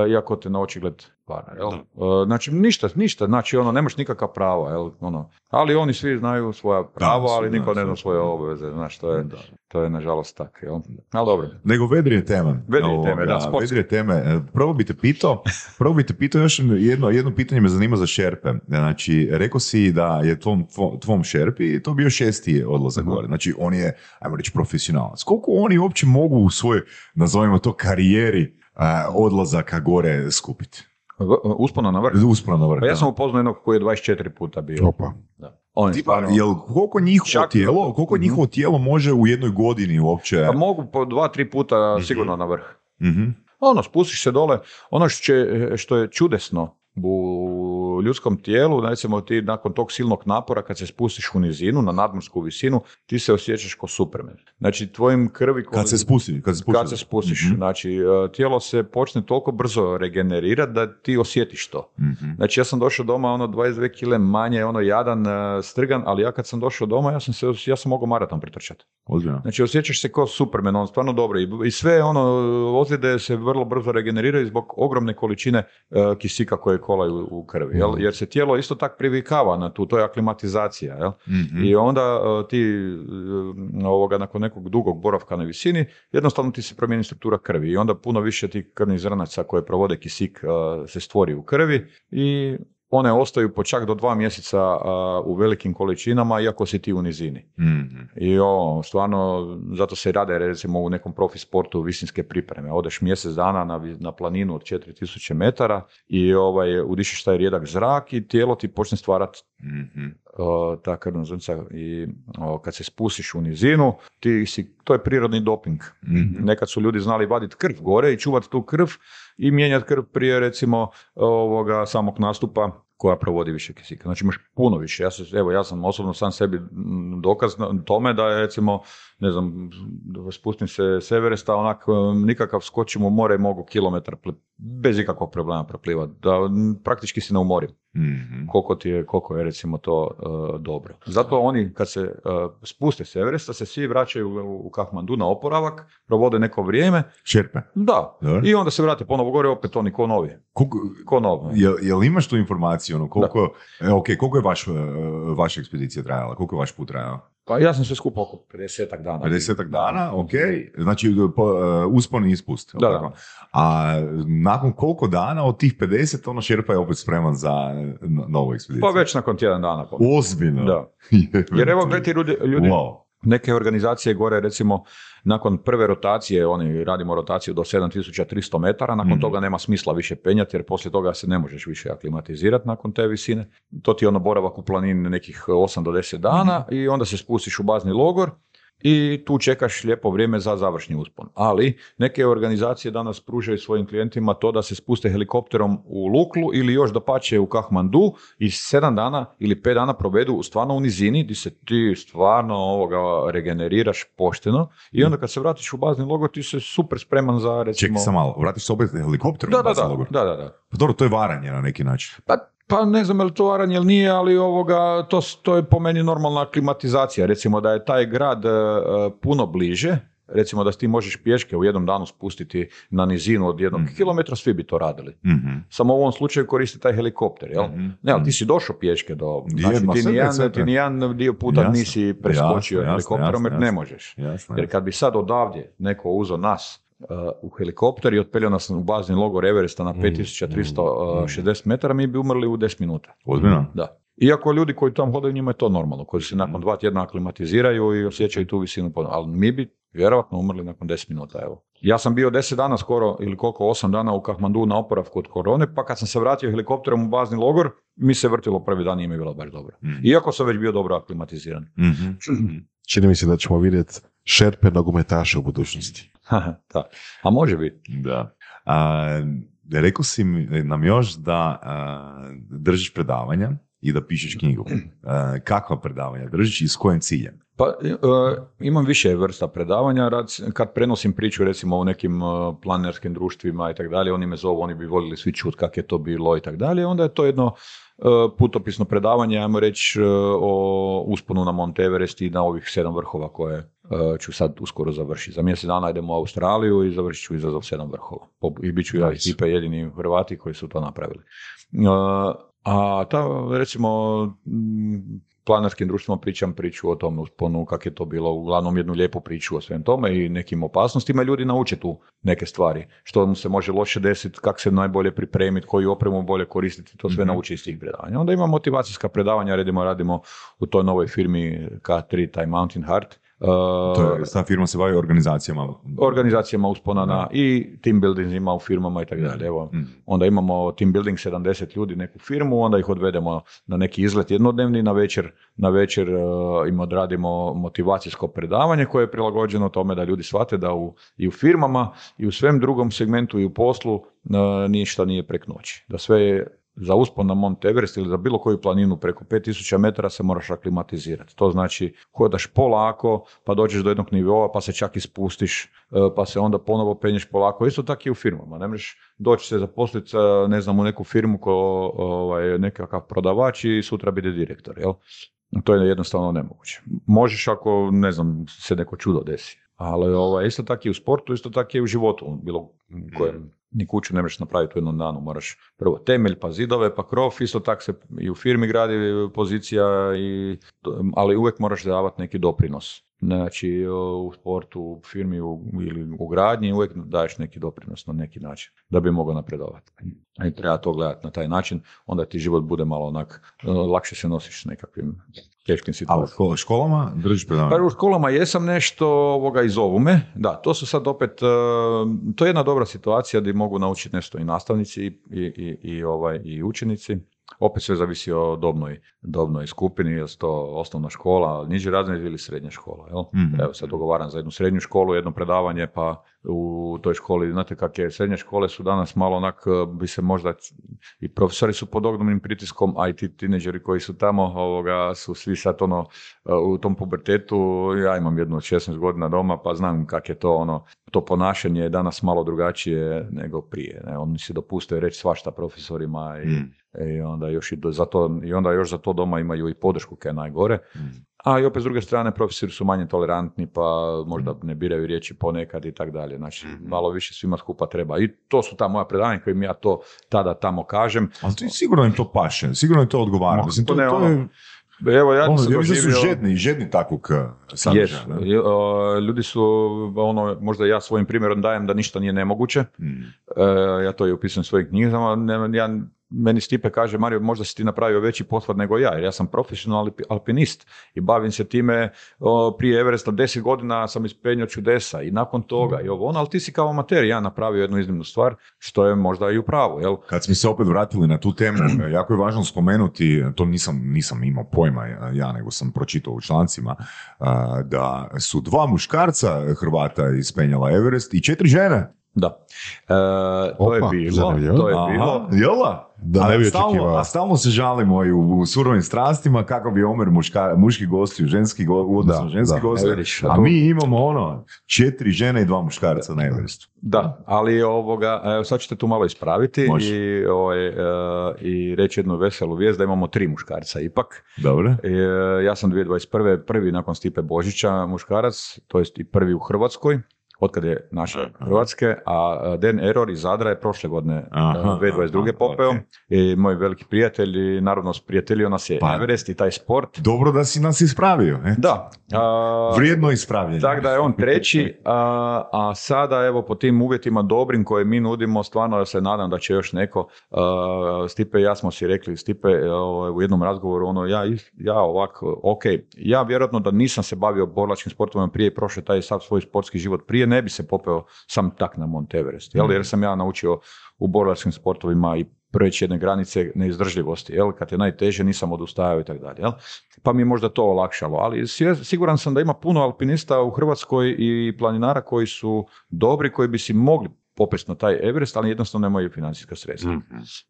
iako te na očigled vara. Jel? E, znači ništa, ništa, znači ono, nemaš nikakva prava, jel? Ono, ali oni svi znaju svoja prava, ali niko ne zna svoje obveze, znaš, to je, Da. to je nažalost tako, jel? Ali dobro. Nego vedrije teme. Vedrije teme, da, sportske. vedrije teme. E, Prvo bi te pitao, prvo bi te pitao još jedno, jedno pitanje me zanima za šerpe. Znači, rekao si da je tvom, tvom, šerpi to bio šesti odlazak Mhm. gore. Znači, on je, ajmo reći, profesionalac. Koliko oni uopće mogu u svojoj, nazovimo to, karijeri odlazaka gore skupiti? Uspona na vrh. Uspona na vrh. Pa ja sam upoznao jednog koji je 24 puta bio. Opa. Da. On je Tipa, stvarno... jel, koliko njihovo Čak- tijelo, koliko Mhm. njihovo tijelo može u jednoj godini uopće... Pa mogu po dva, tri puta sigurno na vrh. Mhm. Ono, spustiš se dole. Ono što je, što je čudesno u ljudskom tijelu, recimo ti nakon tog silnog napora kad se spustiš u nizinu, na nadmorsku visinu, ti se osjećaš kao Superman. Znači tvojim krvi... Kad se spusti, kad se spusti. Kad se spustiš. Mhm. Znači, e, tijelo se počne toliko brzo regenerirati da ti osjetiš to. Mhm. Znači, ja sam došao doma, ono, 22 kile manje, ono, jadan, e, strgan, ali ja kad sam došao doma, ja sam, se, ja sam mogao maraton pretrčati. Ozbiljno. Znači, osjećaš se kao Superman, on stvarno dobro. I, i sve, ono, ozljede se vrlo brzo regeneriraju zbog ogromne količine e, kisika koje kolaju u krvi, jel? Jer se tijelo isto tak privikava na tu, to je aklimatizacija, jel? Mhm. I onda e, ti e, ovoga, nakon nekog dugog boravka na visini, jednostavno ti se promijeni struktura krvi i onda puno više tih krvnih zrnaca koje provode kisik e, se stvori u krvi i one ostaju po čak do dva mjeseca e, u velikim količinama iako si ti u nizini. Mhm. I ovo, stvarno, zato se rade recimo u nekom profi sportu visinske pripreme. Odeš mjesec dana na, na planinu od 4000 metara i ovaj, udišeš taj rijedak zrak i tijelo ti počne stvarati Mhm. Uh, ta krvna zrnca i o, kad se spustiš u nizinu, ti si, to je prirodni doping. Mhm. Nekad su ljudi znali vaditi krv gore i čuvati tu krv i mijenjati krv prije recimo ovoga samog nastupa koja provodi više kisika. Znači imaš puno više. Ja, se, evo, ja sam osobno sam sebi dokaz tome da je recimo, ne znam, spustim se s Everesta, onak um, nikakav skočim u more mogu kilometar ple- bez ikakvog problema preplivati. Da praktički se ne umorim Mhm. koliko ti je, koliko je recimo to uh, dobro. Zato oni kad se uh, spuste s Everesta se svi vraćaju u, u Kathmandu na oporavak, provode neko vrijeme, Šerpe. da, Dobro. i onda se vrate ponovo gore, opet oni ko novi, Koliko, ko novi. jel, jel imaš tu informaciju, ono, koliko, e, ok, koliko je vaš, e, vaša ekspedicija trajala, koliko je vaš put trajao? Pa ja sam sve skupa oko 50 dana. 50 dana, ok, znači po, e, uspon i ispust. Da, da. A nakon koliko dana od tih 50, ono Šerpa je opet spreman za novu ekspediciju? Pa već nakon tjedan dana. Pa. Ozbiljno. Da. Jer evo gledajte ljudi, ljudi Wow. Neke organizacije gore recimo nakon prve rotacije, oni radimo rotaciju do 7300 metara, nakon Mhm. toga nema smisla više penjati jer poslije toga se ne možeš više aklimatizirati nakon te visine. To ti je ono boravak u planini nekih 8 do 10 dana Mhm. i onda se spustiš u bazni logor i tu čekaš lijepo vrijeme za završni uspon. Ali neke organizacije danas pružaju svojim klijentima to da se spuste helikopterom u Luklu ili još da pače u Kahmandu i sedam dana ili pet dana provedu stvarno u nizini gdje se ti stvarno ovoga regeneriraš pošteno i onda kad se vratiš u bazni logor ti se super spreman za recimo... Čekaj sam malo, vratiš se opet helikopterom Da, u da, bazni da, logor? da, da, da. Pa dobro, to je varanje na neki način. Pa, pa ne znam je li to varanje ili nije, ali ovoga, to, to je po meni normalna klimatizacija. Recimo da je taj grad e, e, puno bliže, recimo da ti možeš pješke u jednom danu spustiti na nizinu od jednog kilometra, svi bi to radili. Mhm. Samo u ovom slučaju koristi taj helikopter, jel? Mhm. Ne, ali ti si došao pješke do... Znači, ti nijedan, ti dio puta Jasno, nisi preskočio jasno, helikopterom jasno, jer ne možeš. Jer kad bi sad odavdje neko uzeo nas uh, u helikopter i otpeljao nas u bazni logor Everesta Mm, na 5360 metara, mi bi umrli u 10 minuta. Ozbiljno? Da. Iako ljudi koji tamo hodaju, njima je to normalno, koji se nakon dva tjedna aklimatiziraju i osjećaju tu visinu. Ali mi bi vjerojatno umrli nakon 10 minuta, evo. Ja sam bio 10 dana skoro, ili koliko, 8 dana u Kahmandu na oporavku od korone, pa kad sam se vratio helikopterom u bazni logor, mi se vrtilo prvi dan i nije mi bilo baš dobro. Iako sam već bio dobro aklimatiziran. Mhm. Čini mi se da ćemo vidjeti šerpe nogometaše u budućnosti. da. A može biti. Da. A, rekao si nam još da a, držiš predavanja i da pišeš knjigu. A, kakva predavanja držiš i s kojim ciljem? Pa e, imam više vrsta predavanja, kad prenosim priču recimo o nekim e, planerskim društvima i tak dalje, oni me zovu, oni bi voljeli svi čut kak je to bilo i tak dalje, onda je to jedno e, putopisno predavanje, ajmo reći, e, o usponu na Mount Everest i na ovih sedam vrhova koje e, ću sad uskoro završiti. Za mjesec dana idemo u Australiju i završit ću izazov sedam vrhova. I bit ću ja i. Stipe jedini Hrvati koji su to napravili. E, a ta, recimo, m, planarskim društvima pričam priču o tom usponu, kak je to bilo, uglavnom jednu lijepu priču o svem tome i nekim opasnostima. Ljudi nauče tu neke stvari, što mu se može loše desiti, kako se najbolje pripremiti, koju opremu bolje koristiti, to sve Mhm. nauči iz tih predavanja. Onda ima motivacijska predavanja, redimo radimo u toj novoj firmi K3, taj Mountain Heart. To je, ta firma se bavi organizacijama. organizacijama uspona na i team buildingsima u firmama i tako dalje. Evo, Mm. onda imamo team building 70 ljudi, neku firmu, onda ih odvedemo na neki izlet jednodnevni, na večer, na večer uh, im odradimo motivacijsko predavanje koje je prilagođeno tome da ljudi shvate da u, i u firmama i u svem drugom segmentu i u poslu uh, ništa nije prek noći. Da sve je za uspon na Mount Everest ili za bilo koju planinu preko 5000 metara se moraš aklimatizirati. To znači hodaš polako, pa dođeš do jednog nivoa, pa se čak i spustiš, e, pa se onda ponovo penješ polako. Isto tako i u firmama. Ne možeš doći se zaposliti, sa, ne znam, u neku firmu ko ovaj, nekakav prodavač i sutra biti direktor, jel? To je jednostavno nemoguće. Možeš ako, ne znam, se neko čudo desi. Ali ovaj, isto tako i u sportu, isto tako i u životu, bilo kojem ni kuću ne možeš napraviti u jednom danu, moraš prvo temelj, pa zidove, pa krov, isto tako se i u firmi gradi pozicija, i, ali uvijek moraš davati neki doprinos. Znači u sportu, u firmi u, ili u gradnji uvijek daješ neki doprinos na neki način da bi mogao napredovati. I treba to gledati na taj način, onda ti život bude malo onak, eh, lakše se nosiš s nekakvim teškim A u situacijama. ško- školama držiš predavanja? Pa u školama jesam nešto ovoga iz da, to su sad opet, e, to je jedna dobra situacija gdje mogu naučiti nešto i nastavnici i, i, i, ovaj, i učenici. Opet sve zavisi o dobnoj, dobnoj skupini, je to osnovna škola, niži razred ili srednja škola. Jel? Mhm. Evo sad dogovaram za jednu srednju školu, jedno predavanje, pa u toj školi, znate kak je, srednje škole su danas malo onak, e, bi se možda, i profesori su pod ogromnim pritiskom, a i ti tineđeri koji su tamo, ovoga, su svi sad ono, e, u tom pubertetu, ja imam jednu od 16 godina doma, pa znam kak je to ono, to ponašanje je danas malo drugačije nego prije. Ne? Oni si dopuste reći svašta profesorima i, Mm. i onda još i, do, za to, i onda još za to doma imaju i podršku je najgore. Mm. A i opet s druge strane profesori su manje tolerantni pa možda ne biraju riječi ponekad i tak dalje. Znači Mhm. malo više svima skupa treba. I to su ta moja predavanja kojim ja to tada tamo kažem. Ali ti sigurno im to paše, sigurno im to odgovara. Mislim, to, to ne, to ono, je, Evo ja ono, sam da su žedni, žedni takvog uh, sadržaja. O, ljudi su, ono, možda ja svojim primjerom dajem da ništa nije nemoguće. Mm. E, ja to i opisujem u svojim knjigama. Ne, ja, meni Stipe kaže, Mario, možda si ti napravio veći pothvat nego ja, jer ja sam profesionalni alpi- alpinist i bavim se time o, prije Everesta deset godina sam ispenio čudesa i nakon toga i ovo ono, ali ti si kao amater, ja napravio jednu iznimnu stvar, što je možda i u pravu, jel? Kad smo se opet vratili na tu temu, jako je važno spomenuti, to nisam, nisam imao pojma ja, nego sam pročitao u člancima, da su dva muškarca Hrvata ispenjala Everest i četiri žene. Da. E, to je Opa, bilo. zanimljivo. To je Aha, bilo. jel da? Ne bi stalno-. A stalno se žalimo i u, u surovim strastima kako bi omjer muška, muški gostiju, ženski go, u odnosu Da, ženski da. a mi imamo ono, četiri žene i dva muškarca na Everestu. Da, ali ovoga, evo sad ćete tu malo ispraviti Može. i, ovaj, e, i reći jednu veselu vijest da imamo tri muškarca ipak. Dobro. E, ja sam 2021. prvi nakon Stipe Božića muškarac, to jest i prvi u Hrvatskoj, otkad je naše Hrvatske, a Dan Error iz Zadra je prošle godine Aha, 2022. aha, popeo i moj veliki prijatelj i naravno sprijateljio nas je Pa- Everest i taj sport. Dobro da si nas ispravio. E? Da. a, Vrijedno ispravljanje. tako da je on treći, a, a sada evo po tim uvjetima dobrim koje mi nudimo, stvarno se nadam da će još neko, a, Stipe i ja smo si rekli, Stipe ovaj, u jednom razgovoru, ono, ja, ja ovako, ok, ja vjerojatno da nisam se bavio borilačkim sportovima prije prošao taj sav svoj sportski život prije, ne bi se popeo sam tak na Mount Everest, jel? jer sam ja naučio u borilačkim sportovima i preći jedne granice neizdržljivosti, jel? kad je najteže nisam odustajao i tako dalje, jel? pa mi je možda to olakšalo, ali siguran sam da ima puno alpinista u Hrvatskoj i planinara koji su dobri, koji bi si mogli popesti na taj Everest, ali jednostavno nemaju financijska sredstva.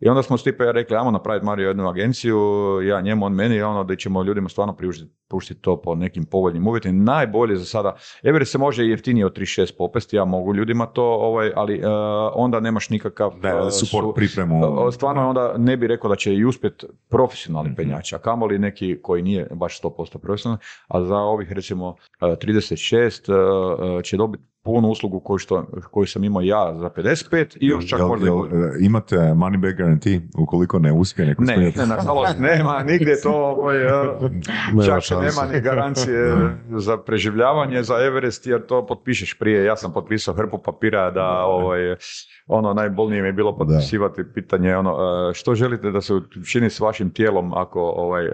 I onda smo s Stipe i ja rekli, ajmo napraviti Mario jednu agenciju, ja njemu, on meni, ono da ćemo ljudima stvarno priuštiti to po nekim povoljnim uvjetima. Najbolje za sada, Everest se može jeftinije od 36 popesti, ja mogu ljudima to, ovaj, ali e, onda nemaš nikakav Da, e, support su- pripremu. o, Stvarno onda ne bi rekao da će i uspjet profesionalni Mhm. penjač, a kamoli neki koji nije baš 100% profesionalan, a za ovih recimo e, 36 e, e, će dobiti punu uslugu koju, što, koju sam imao ja za 55 i još čak Jel- možda jel, e, imate money back guarantee ukoliko ne uspije neko Ne, ne, nažalost nema, nigdje to, ovaj, e, Nema čak nema ni garancije za preživljavanje za Everest, jer to potpišeš prije. Ja sam potpisao hrpu papira da, ovaj, ono, najbolnije mi je bilo potpisivati pitanje, ono, e, što želite da se učini s vašim tijelom ako ovaj, e,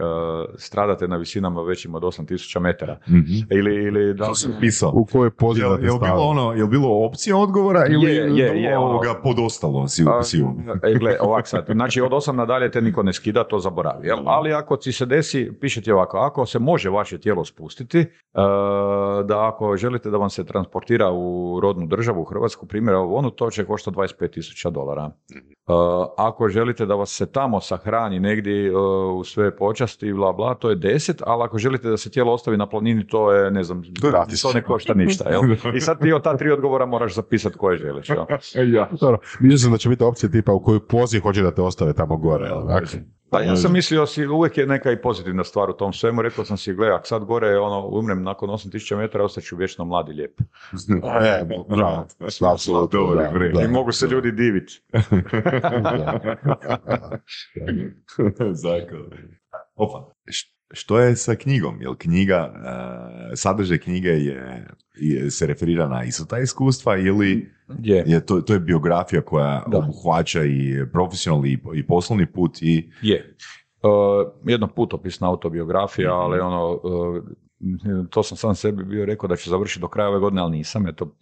stradate na visinama većim od 8000 metara? Mhm. Ili, ili da sam pisao. U kojoj poziciji da te jel bilo ono, jel bilo opcija odgovora ili Je, je, je, je, ono- ovoga podostalo si upisivo? E, gle, ovak sad, znači od 8 nadalje te niko ne skida, to zaboravi. Jel? Ali ako ti se desi, piše ti ovako, ako se može vaše tijelo spustiti, e, da ako želite da vam se transportira u rodnu državu, u Hrvatsku, primjer, ovo ono, to će koštati 25.000 dolara. E, ako želite da vas se tamo sahrani negdje e, u sve počasti i bla bla, to je 10, ali ako želite da se tijelo ostavi na planini, to je, ne znam, Gratis. to ne košta ništa. Jel? I sad ti od ta tri odgovora moraš zapisati koje želiš. Jel? ja. Dobro, mislio sam da će biti opcija tipa u kojoj pozi hoće da te ostave tamo gore. jel, tako? Pa ja sam mislio si uvijek je neka i pozitivna stvar u tom svemu. Rekao sam si, gle, ako sad gore ono, umrem nakon 8000 metara, ostaću vječno mladi lijep. E, bravo, apsolutno, Dobro, da, bre. da. I mogu se ljudi diviti. Zakon. Opa. Što je sa knjigom? Jel knjiga, e, sadržaj knjige je, je, se referira na isto ta iskustva ili Je, je to, to je biografija koja Da. obuhvaća i profesionalni i, i poslovni put i je. Uh, jedno putopisna autobiografija, ali ono, uh, to sam sam sebi bio rekao da ću završiti do kraja ove godine, ali nisam, eto,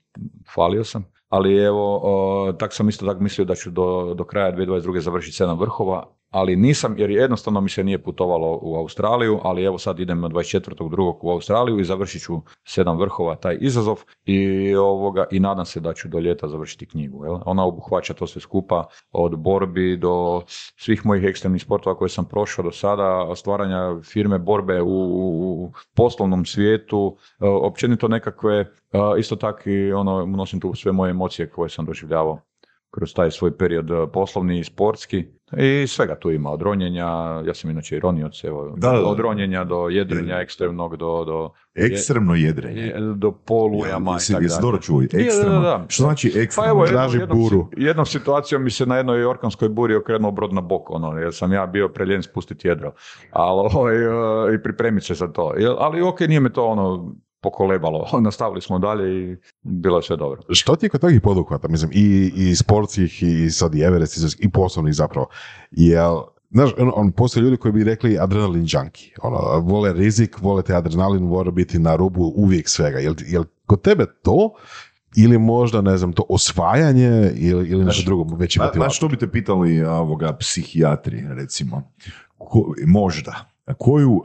falio sam. Ali evo, uh, tak sam isto tako mislio da ću do, do kraja 2022. završiti sedam vrhova, ali nisam, jer jednostavno mi se nije putovalo u Australiju, ali evo sad idem na 24.2. u Australiju i završit ću sedam vrhova, taj izazov i, ovoga, i nadam se da ću do ljeta završiti knjigu. Jel? Ona obuhvaća to sve skupa od borbi do svih mojih ekstremnih sportova koje sam prošao do sada, stvaranja firme borbe u, u- u poslovnom svijetu, e, općenito nekakve, e, isto tako i ono, nosim tu sve moje emocije koje sam doživljavao kroz taj svoj period e, poslovni i sportski i svega tu ima, od ronjenja, ja sam inače i ronioc, evo, Da, da, da. od ronjenja do jedrenja ekstremnog, do, do, ekstremno jedrenje. je- do polujama Jesi, i tako dalje. dobro čuo? Je, da, da, Ekstremno. da. Što znači Pa ekstremno? evo, jednom, Traži jednom, buru. jednom situacijom mi se na jednoj orkanskoj buri okrenuo brod na bok, ono, jer sam ja bio preljen spustiti jedro. Ali, ovaj, e, i pripremit se za to. Ali ok, nije me to ono pokolebalo. Nastavili smo dalje i bilo je sve dobro. Što ti je kod takvih poduhvata, mislim, i, i sportskih, i sad i Everest, i, i poslovnih zapravo, jel, znaš, on, on, postoje ljudi koji bi rekli adrenalin junkie, ono, vole rizik, vole te adrenalin, vole biti na rubu uvijek svega, jel, jel kod tebe to, ili možda, ne znam, to osvajanje, ili, ili nešto drugo, veći Pa, motivator? Znaš što bi te pitali ovoga, psihijatri, recimo? Ko- možda. Koju uh,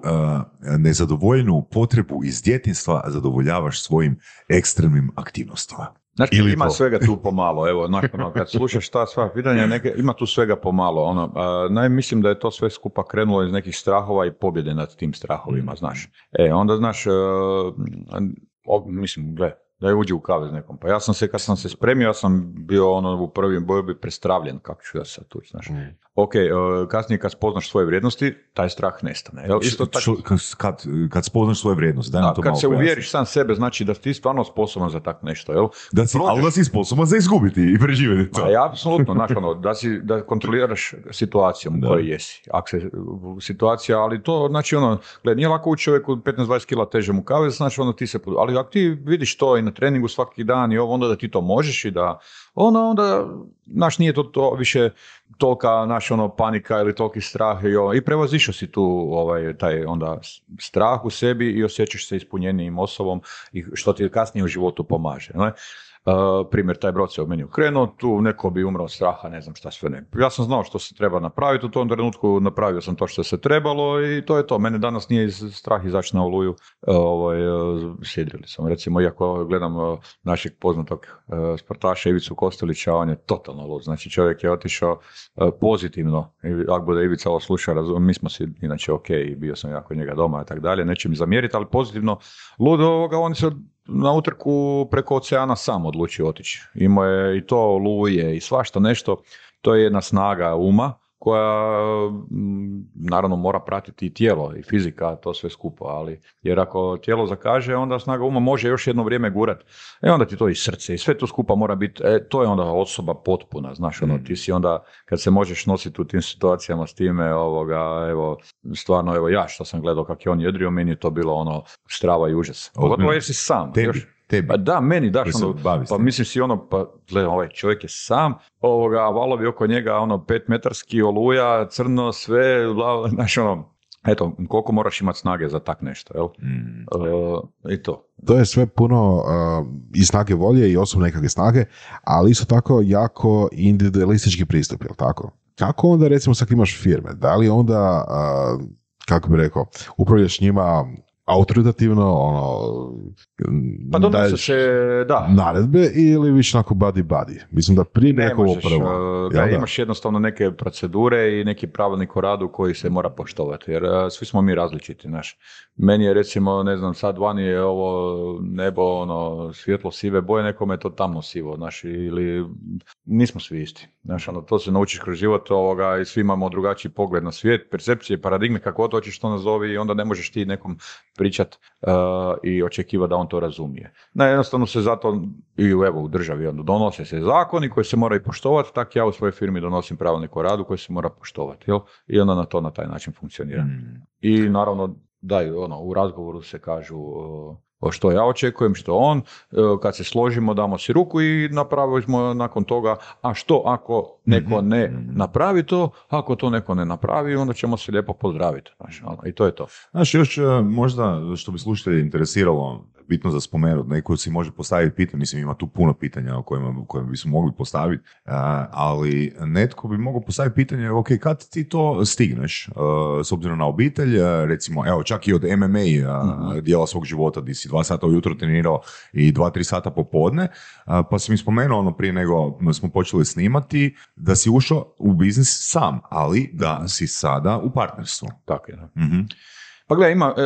nezadovoljnu potrebu iz djetinstva zadovoljavaš svojim ekstremnim aktivnostima? Znaš, Ili ima to. svega tu pomalo, evo, znaš, ono, kad slušaš ta sva pitanja, neke, ima tu svega pomalo, ono, a, naj, mislim da je to sve skupa krenulo iz nekih strahova i pobjede nad tim strahovima, znaš. E, onda, znaš, e, o, mislim, gle, da uđe u kavez nekom, pa ja sam se, kad sam se spremio, ja sam bio ono u prvim borbi prestravljen, kako ću ja sad tu, znaš. Ok, e, kasnije kad spoznaš svoje vrijednosti, taj strah nestane, jel? Isto tako, Što- kad, kad, spoznaš svoje vrijednosti, daj nam da, to kad malo se pojasni. uvjeriš sam sebe, znači da ti stvarno sposoban za tak nešto, jel? Da si, ali da si sposoban za izgubiti i preživjeti to. Pa ja apsolutno, znaš, ono, da, si, da kontroliraš situacijom u kojoj jesi. Ako se, u- situacija, ali to, znači, ono, gled, nije lako u čovjeku 15-20 kila teže mu kave, znači, ono, ti se, ali ako ti vidiš to i na treningu svaki dan i ovo, onda da ti to možeš i da, ono, onda, znaš, nije to, to više tolika, naš, ono, panika ili toliki strah i, ovo, i prevazišao si tu, ovaj, taj, onda, strah u sebi i osjećaš se ispunjenijim osobom i što ti kasnije u životu pomaže, ne? Uh, primjer, taj brod se u meni okrenuo, tu neko bi umro od straha, ne znam šta sve ne. Ja sam znao što se treba napraviti, u tom trenutku napravio sam to što se trebalo i to je to. Mene danas nije iz strah izaći na oluju, uh, ovaj, sidrili sam. Recimo, iako gledam našeg poznatog sportaša Ivicu Kostelića, on je totalno lud. Znači, čovjek je otišao pozitivno. Ako bude Ivica ovo sluša, mi smo si inače ok, bio sam ja kod njega doma i tako dalje, neće mi zamjeriti, ali pozitivno lud ovoga, on se na utrku preko oceana sam odlučio otići. Imao je i to oluje i svašta nešto. To je jedna snaga uma koja mm, naravno mora pratiti i tijelo i fizika, to sve skupo, ali jer ako tijelo zakaže, onda snaga uma može još jedno vrijeme gurat. E onda ti to i srce i sve to skupa mora biti, e, to je onda osoba potpuna, znaš, ono, ti si onda, kad se možeš nositi u tim situacijama s time, ovoga, evo, stvarno, evo, ja što sam gledao kako je on jedrio, meni je to bilo ono strava i užas. Pogotovo jer si sam. Tebi, još- tebi. pa da, meni daš ono, pa mislim si ono, pa gledaj, ovaj čovjek je sam, ovoga, valovi oko njega, ono, pet metarski oluja, crno, sve, bla, znaš, ono, eto, koliko moraš imati snage za tak nešto, jel? Mm. E, I to. To je sve puno uh, i snage volje i osobne nekakve snage, ali isto tako jako individualistički pristup, jel tako? Kako onda recimo sad imaš firme? Da li onda, uh, kako bi rekao, upravljaš njima autoritativno, ono, Pa donose se, da, naredbe ili više onako buddy buddy? Mislim da prije Ne možeš, prvo. uh, jel da, da? imaš jednostavno neke procedure i neki pravilnik o radu koji se mora poštovati, jer uh, svi smo mi različiti, znaš. Meni je recimo, ne znam, sad vani je ovo nebo, ono, svjetlo sive boje, nekome je to tamno sivo, znaš, ili nismo svi isti. Znaš, ono, to se naučiš kroz život ovoga i svi imamo drugačiji pogled na svijet, percepcije, paradigme, kako god hoćeš to nazovi i onda ne možeš ti nekom pričat uh, i očekivati da on to razumije. Ne, jednostavno se zato i u, evo, u državi onda donose se zakoni koji se moraju poštovati, tak ja u svojoj firmi donosim pravilnik o radu koji se mora poštovati, jel? I onda na to na taj način funkcionira. Mm. I naravno, da, ono, u razgovoru se kažu uh, što ja očekujem, što on, uh, kad se složimo damo si ruku i napravimo nakon toga, a što ako neko Mhm, ne mhm. napravi to, ako to neko ne napravi, onda ćemo se lijepo pozdraviti. Ono, I to je to. Znaš, još e, možda što bi slušatelje interesiralo, bitno za spomenuti, neko si može postaviti pitanje, mislim ima tu puno pitanja o kojima, kojima bismo mogli postaviti, ali netko bi mogao postaviti pitanje, ok, kad ti to stigneš, s obzirom na obitelj, recimo, evo, čak i od MMA a, dijela svog života, di si dva sata ujutro trenirao i dva, tri sata popodne, pa si mi spomenuo ono prije nego smo počeli snimati, da si ušao u biznis sam, ali da si sada u partnerstvu. Tako je. da. Pa gledaj, ima, e,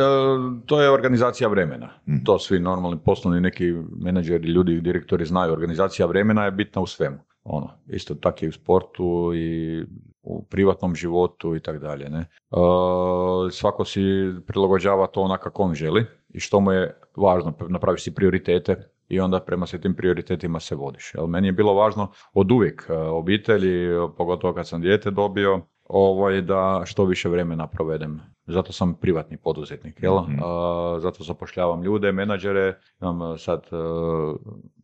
to je organizacija vremena. Mm. To svi normalni poslovni neki menadžeri, ljudi, direktori znaju. Organizacija vremena je bitna u svemu. Ono, isto tako i u sportu i u privatnom životu i tako dalje. Ne? E, svako si prilagođava to onako kako on želi i što mu je važno. Napraviš si prioritete i onda prema se tim prioritetima se vodiš. Jel, meni je bilo važno od uvijek e, obitelji, pogotovo kad sam dijete dobio, ovaj, da što više vremena provedem. Zato sam privatni poduzetnik, jel? Mhm. A, zato zapošljavam ljude, menadžere, imam a, sad a,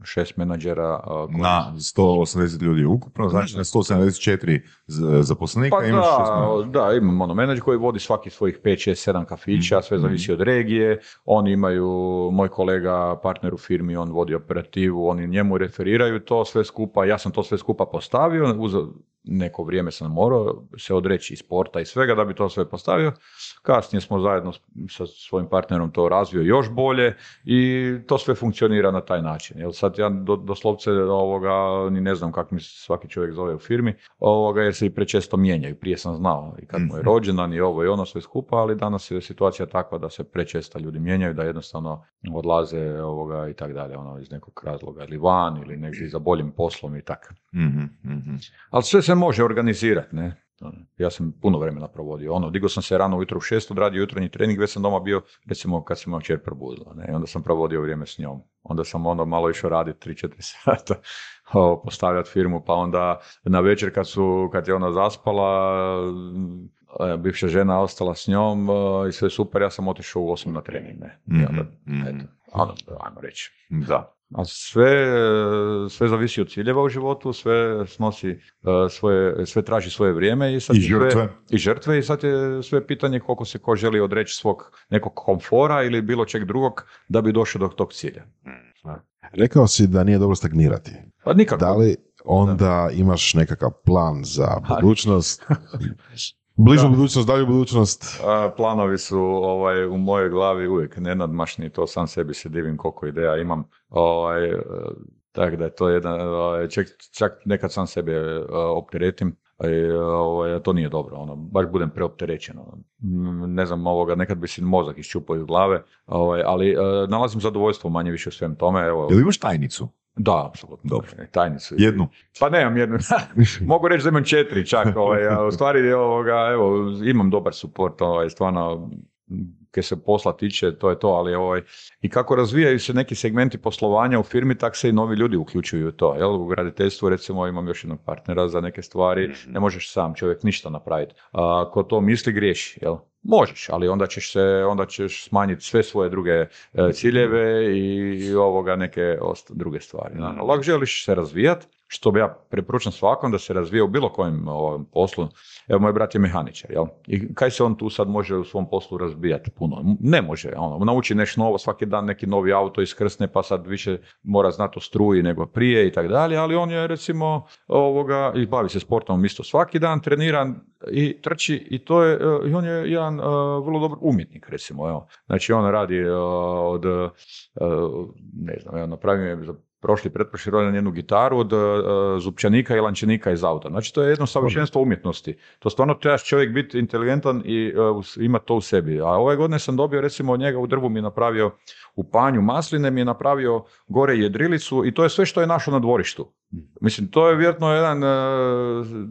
šest menadžera. a, koji- Na 180 ljudi ukupno, znači na 174 z- zaposlenika Pa imaš šest da, menadžera. da, imam ono menadžer koji vodi svaki svojih 5, 6, 7 kafića, sve Mhm. zavisi od regije. Oni imaju, moj kolega, partner u firmi, on vodi operativu, oni njemu referiraju to sve skupa, ja sam to sve skupa postavio, uz neko vrijeme sam morao se odreći i sporta i svega da bi to sve postavio. Kasnije smo zajedno sa svojim partnerom to razvio još bolje i to sve funkcionira na taj način. Jel sad ja do, doslovce ovoga, ni ne znam kako mi svaki čovjek zove u firmi, ovoga, jer se i prečesto mijenjaju. Prije sam znao i kad mu je rođendan i ovo i ono sve skupa, ali danas je situacija takva da se prečesto ljudi mijenjaju, da jednostavno odlaze ovoga i tak dalje, ono iz nekog razloga ili van ili negdje za boljim poslom i tako. Mhm, mhm. Ali sve se može organizirati, ne? Ja sam puno vremena provodio. Ono, digao sam se rano ujutro u šest, odradio jutarnji trening, već sam doma bio, recimo kad se moja čer probudila, ne? Onda sam provodio vrijeme s njom. Onda sam onda malo išao raditi 3-4 sata, postavljati firmu, pa onda na večer kad, su, kad je ona zaspala, e, bivša žena ostala s njom e, i sve super, ja sam otišao u 8 na trening, ne? I onda, Mhm, mhm. eto, ajmo reći. Da. A sve, sve zavisi od ciljeva u životu, sve snosi e, svoje, sve traži svoje vrijeme i sad I je sve- žrtve. i žrtve i sad je sve pitanje koliko se ko želi odreći svog nekog komfora ili bilo čeg drugog da bi došao do tog cilja. Rekao si da nije dobro stagnirati. Pa nikako. Da li onda imaš nekakav plan za budućnost? Bližu budućnost, dalju budućnost? A, planovi su ovaj, u mojoj glavi uvijek nenadmašni, to sam sebi se divim koliko ideja imam. Ovaj, e, tako da je to jedan, ovaj, čak, čak nekad sam sebe opteretim, ovaj, to nije dobro, ono, baš budem preopterećen. Ono. Ne znam, ovoga, nekad bi si mozak iščupao iz glave, ovaj, ali e, nalazim zadovoljstvo manje više u svem tome. Evo, Jel imaš tajnicu? Da, apsolutno. Dobro. Tajnicu. Jednu? Pa nemam jednu. Mogu reći da imam četiri čak. Ovaj, a u stvari, ovoga, evo, imam dobar suport, ovaj, stvarno, kaj se posla tiče, to je to, ali ovaj, i kako razvijaju se neki segmenti poslovanja u firmi, tak se i novi ljudi uključuju u to. Jel? U graditeljstvu, recimo, imam još jednog partnera za neke stvari, ne možeš sam čovjek ništa napraviti. A, ko to misli, griješi, jel? Možeš, ali onda ćeš se, onda ćeš smanjiti sve svoje druge e, ciljeve i ovoga neke osta- druge stvari. Da. Ali ako želiš se razvijati, što bi ja preporučam svakom da se razvija u bilo kojem ovom poslu. Evo, moj brat je mehaničar, jel? I kaj se on tu sad može u svom poslu razbijati puno? Ne može, ono, nauči nešto novo, svaki dan neki novi auto iskrsne, pa sad više mora znati o struji nego prije i tako dalje, ali on je recimo ovoga, i bavi se sportom isto svaki dan, trenira i trči i to je, e, i on je jedan e, vrlo dobar umjetnik, recimo, evo. Znači, on radi e, od, e, ne znam, evo, napravio je prošli, pretprošli rodan jednu gitaru od e, zupčanika i lančanika iz auta. Znači, to je jedno savršenstvo umjetnosti. To stvarno trebaš čovjek biti inteligentan i uh, imati to u sebi. A ove godine sam dobio, recimo, od njega u drvu mi je napravio u panju masline, mi je napravio gore jedrilicu i to je sve što je našo na dvorištu. Mislim, to je vjerojatno jedan e,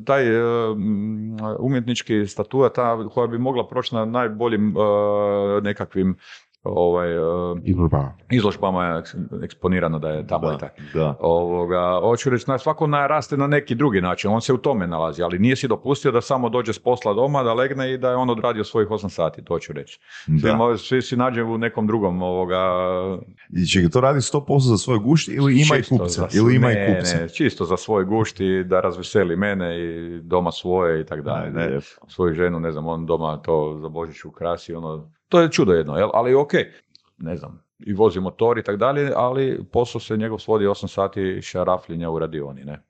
taj e, m, umjetnički statua ta koja bi mogla proći na najboljim e, nekakvim ovaj, e, Izložba. izložbama je eks- eksponirano da je tamo i Da, tako. da. Ovoga, hoću reći, na, svako naraste na neki drugi način, on se u tome nalazi, ali nije si dopustio da samo dođe s posla doma, da legne i da je on odradio svojih 8 sati, to hoću reći. Svi, Da. svi si nađe u nekom drugom ovoga, I čekaj, to radi 100% za svoj gušt ili ima i kupca? za- Ili ima ne, i kupca? ne, čisto za svoj gušt i da razveseli mene i doma svoje i tako dalje. Ne. Svoju ženu, ne znam, on doma to za Božić ukrasi, ono, to je čudo jedno, jel? ali ok, ne znam, i vozi motor i tako dalje, ali posao se njegov svodi 8 sati šarafljenja u radioni, ne.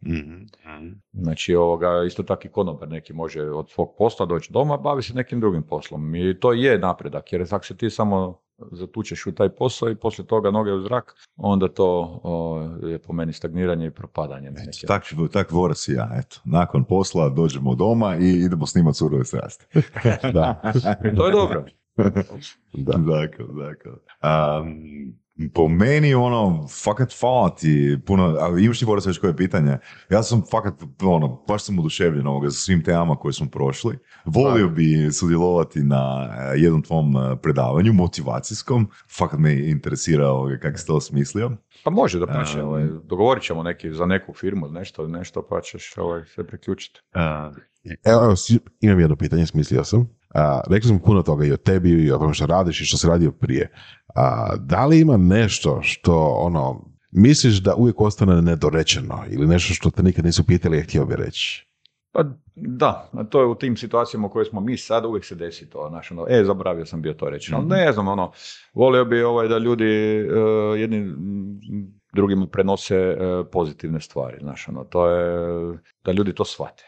Znači, ovoga, isto tako i konobar neki može od svog posla doći doma, bavi se nekim drugim poslom. I to je napredak, jer ako se ti samo zatučeš u taj posao i poslije toga noge u zrak, onda to o, je po meni stagniranje i propadanje. neki Tak, tak vorac i ja, eto. Nakon posla dođemo doma i idemo snimati surove strasti. Da. To je dobro. da. Dakle, dakle. Um, po meni, ono, fakat hvala ti puno, a imaš ti Boris već koje pitanje? Ja sam fakat, ono, baš sam oduševljen ovoga za svim temama koje smo prošli. Volio bi sudjelovati na eh, jednom tvom eh, predavanju, motivacijskom. Fakat me interesira ovoga kako si to osmislio. Pa može da pače, Um, ovaj, dogovorit ćemo neki za neku firmu, nešto, nešto pa ćeš ovaj, se priključiti. Evo, evo, si- imam jedno pitanje, smislio sam. A, rekli smo puno toga i o tebi i o tome što radiš i što si radio prije. A, da li ima nešto što ono misliš da uvijek ostane nedorečeno ili nešto što te nikad nisu pitali i htio bi reći? Pa da, to je u tim situacijama u kojoj smo mi sad, uvijek se desi to, znaš, ono, e, zaboravio sam bio to reći, ali ne znam, ono, volio bi ovaj, da ljudi e, jedni drugima prenose e, pozitivne stvari, znaš, ono, to je, da ljudi to shvate.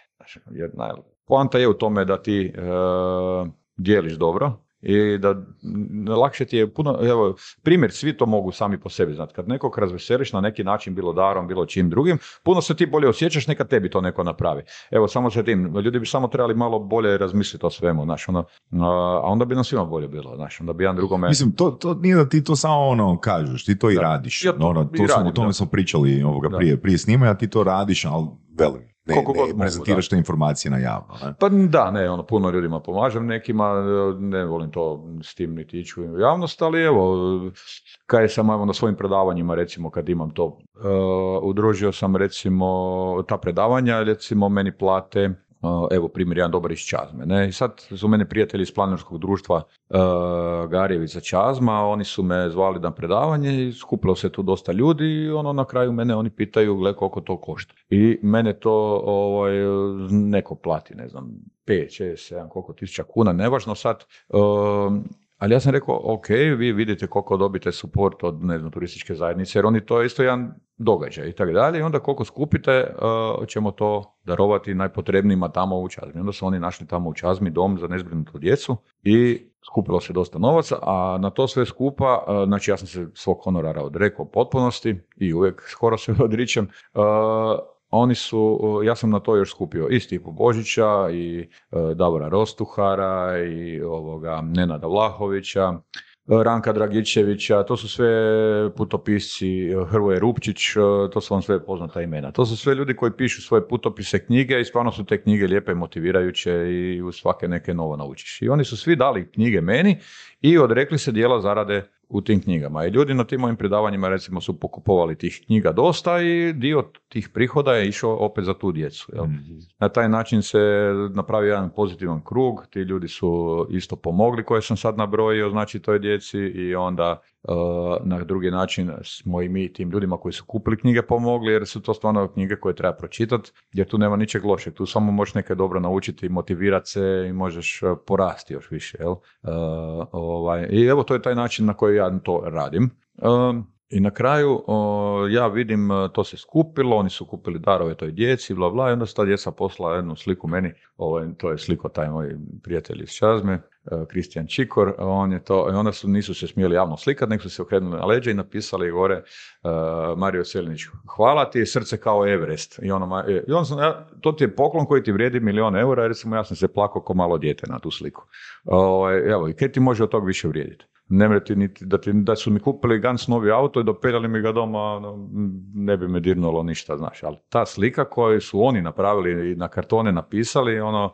Jer naj, poanta je u tome da ti e, dijeliš dobro, i da lakše ti je puno, evo, primjer, svi to mogu sami po sebi znati. Kad nekog razveseliš na neki način, bilo darom, bilo čim drugim, puno se ti bolje osjećaš, neka tebi to neko napravi. Evo, samo sa tim, ljudi bi samo trebali malo bolje razmisliti o svemu, znaš, ono, a onda bi nam svima bolje bilo, znaš, onda bi jedan drugome... Mislim, to, to nije da ti to samo ono kažeš, ti to i Da. radiš. Ja to ono, i to smo, radim, o tome da. smo pričali ovoga Da. prije, prije snimanja, ti to radiš, ali velim, ne, Koliko god ne mogu, prezentiraš te informacije na javno. Ne? Pa da, ne, ono, puno ljudima pomažem, nekima ne volim to s tim niti ići u javnost, ali evo, kaj sam evo na svojim predavanjima, recimo kad imam to, uh, udružio sam recimo ta predavanja, recimo meni plate, evo primjer jedan dobar iz Čazme, ne, i sad su mene prijatelji iz planerskog društva uh, Garjevica Čazma, oni su me zvali na predavanje i skupilo se tu dosta ljudi i ono na kraju mene oni pitaju, gle koliko to košta. I mene to ovaj, neko plati, ne znam, 5, 6, 7, koliko tisuća kuna, nevažno sad. um, ali ja sam rekao, ok, vi vidite koliko dobite support od ne znam, turističke zajednice, jer oni to je isto jedan događaj i tako dalje. I onda koliko skupite, uh, ćemo to darovati najpotrebnijima tamo u Čazmi. Onda su oni našli tamo u Čazmi dom za nezbrinutu djecu i skupilo se dosta novaca, a na to sve skupa, uh, znači ja sam se svog honorara odrekao potpunosti i uvijek skoro se odričem, uh, oni su, ja sam na to još skupio i Stipu Božića i e, Davora Rostuhara i ovoga Nenada Vlahovića, e, Ranka Dragičevića, to su sve putopisci, e, Hrvoje Rupčić, to su vam sve poznata imena. To su sve ljudi koji pišu svoje putopise knjige i stvarno su te knjige lijepe, motivirajuće i u svake neke novo naučiš. I oni su svi dali knjige meni i odrekli se dijela zarade u tim knjigama. I ljudi na tim mojim predavanjima recimo su pokupovali tih knjiga dosta i dio tih prihoda je išao opet za tu djecu. Jel? Na taj način se napravio jedan pozitivan krug, ti ljudi su isto pomogli koje sam sad nabrojio, znači toj djeci i onda na drugi način smo i mi tim ljudima koji su kupili knjige pomogli jer su to stvarno knjige koje treba pročitati jer tu nema ničeg lošeg, tu samo možeš neke dobro naučiti, motivirati se i možeš uh, porasti još više. Jel? Uh, ovaj, I evo to je taj način na koji ja to radim. I na kraju ja vidim e, to se skupilo, oni su kupili darove toj djeci, bla bla, i onda su ta djeca poslala jednu sliku meni, ovaj, to je sliko taj moj prijatelj iz Čazme, e, Kristijan Čikor, on je to, i onda su, nisu se smjeli javno slikati, nego su se okrenuli na leđa i napisali gore e, Mario Selinić, hvala ti srce kao Everest. I, ono, i on sam, to ti je poklon koji ti vrijedi milion eura, recimo ja sam se plakao ko malo dijete na tu sliku. Ovaj, evo, i kaj ti može od tog više vrijediti? Ne ti niti, da, ti, da su mi kupili Gans novi auto i dopeljali mi ga doma, ono, ne bi me dirnulo ništa, znaš. Ali ta slika koju su oni napravili i na kartone napisali, ono,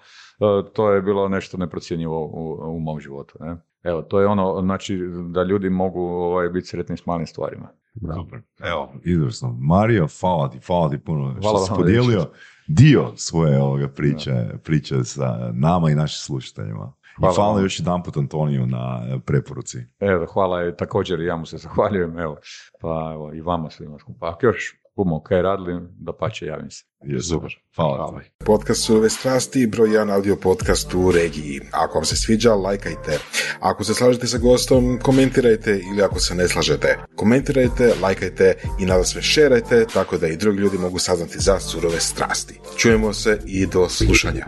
to je bilo nešto neprocjenjivo u, u mom životu. Ne? Evo, to je ono, znači, da ljudi mogu ovaj, biti sretni s malim stvarima. Super. Evo, izvrsno. Mario, hvala ti, hvala ti puno što Hvala si podijelio Dečko. dio svoje ovoga priče, priče sa nama i našim slušateljima. Hvala I hvala još jedan put Antoniju na e, preporuci. Evo, hvala i također i ja mu se zahvaljujem, evo, pa evo, i vama svima skupa. Ako još budemo kaj radili, da pače javim se. Je super. Hvala. ti. Podcast Surove strasti, broj jedan audio podcast u regiji. Ako vam se sviđa, lajkajte. Ako se slažete sa gostom, komentirajte ili ako se ne slažete. Komentirajte, lajkajte i nada sve šerajte, tako da i drugi ljudi mogu saznati za surove strasti. Čujemo se i do slušanja.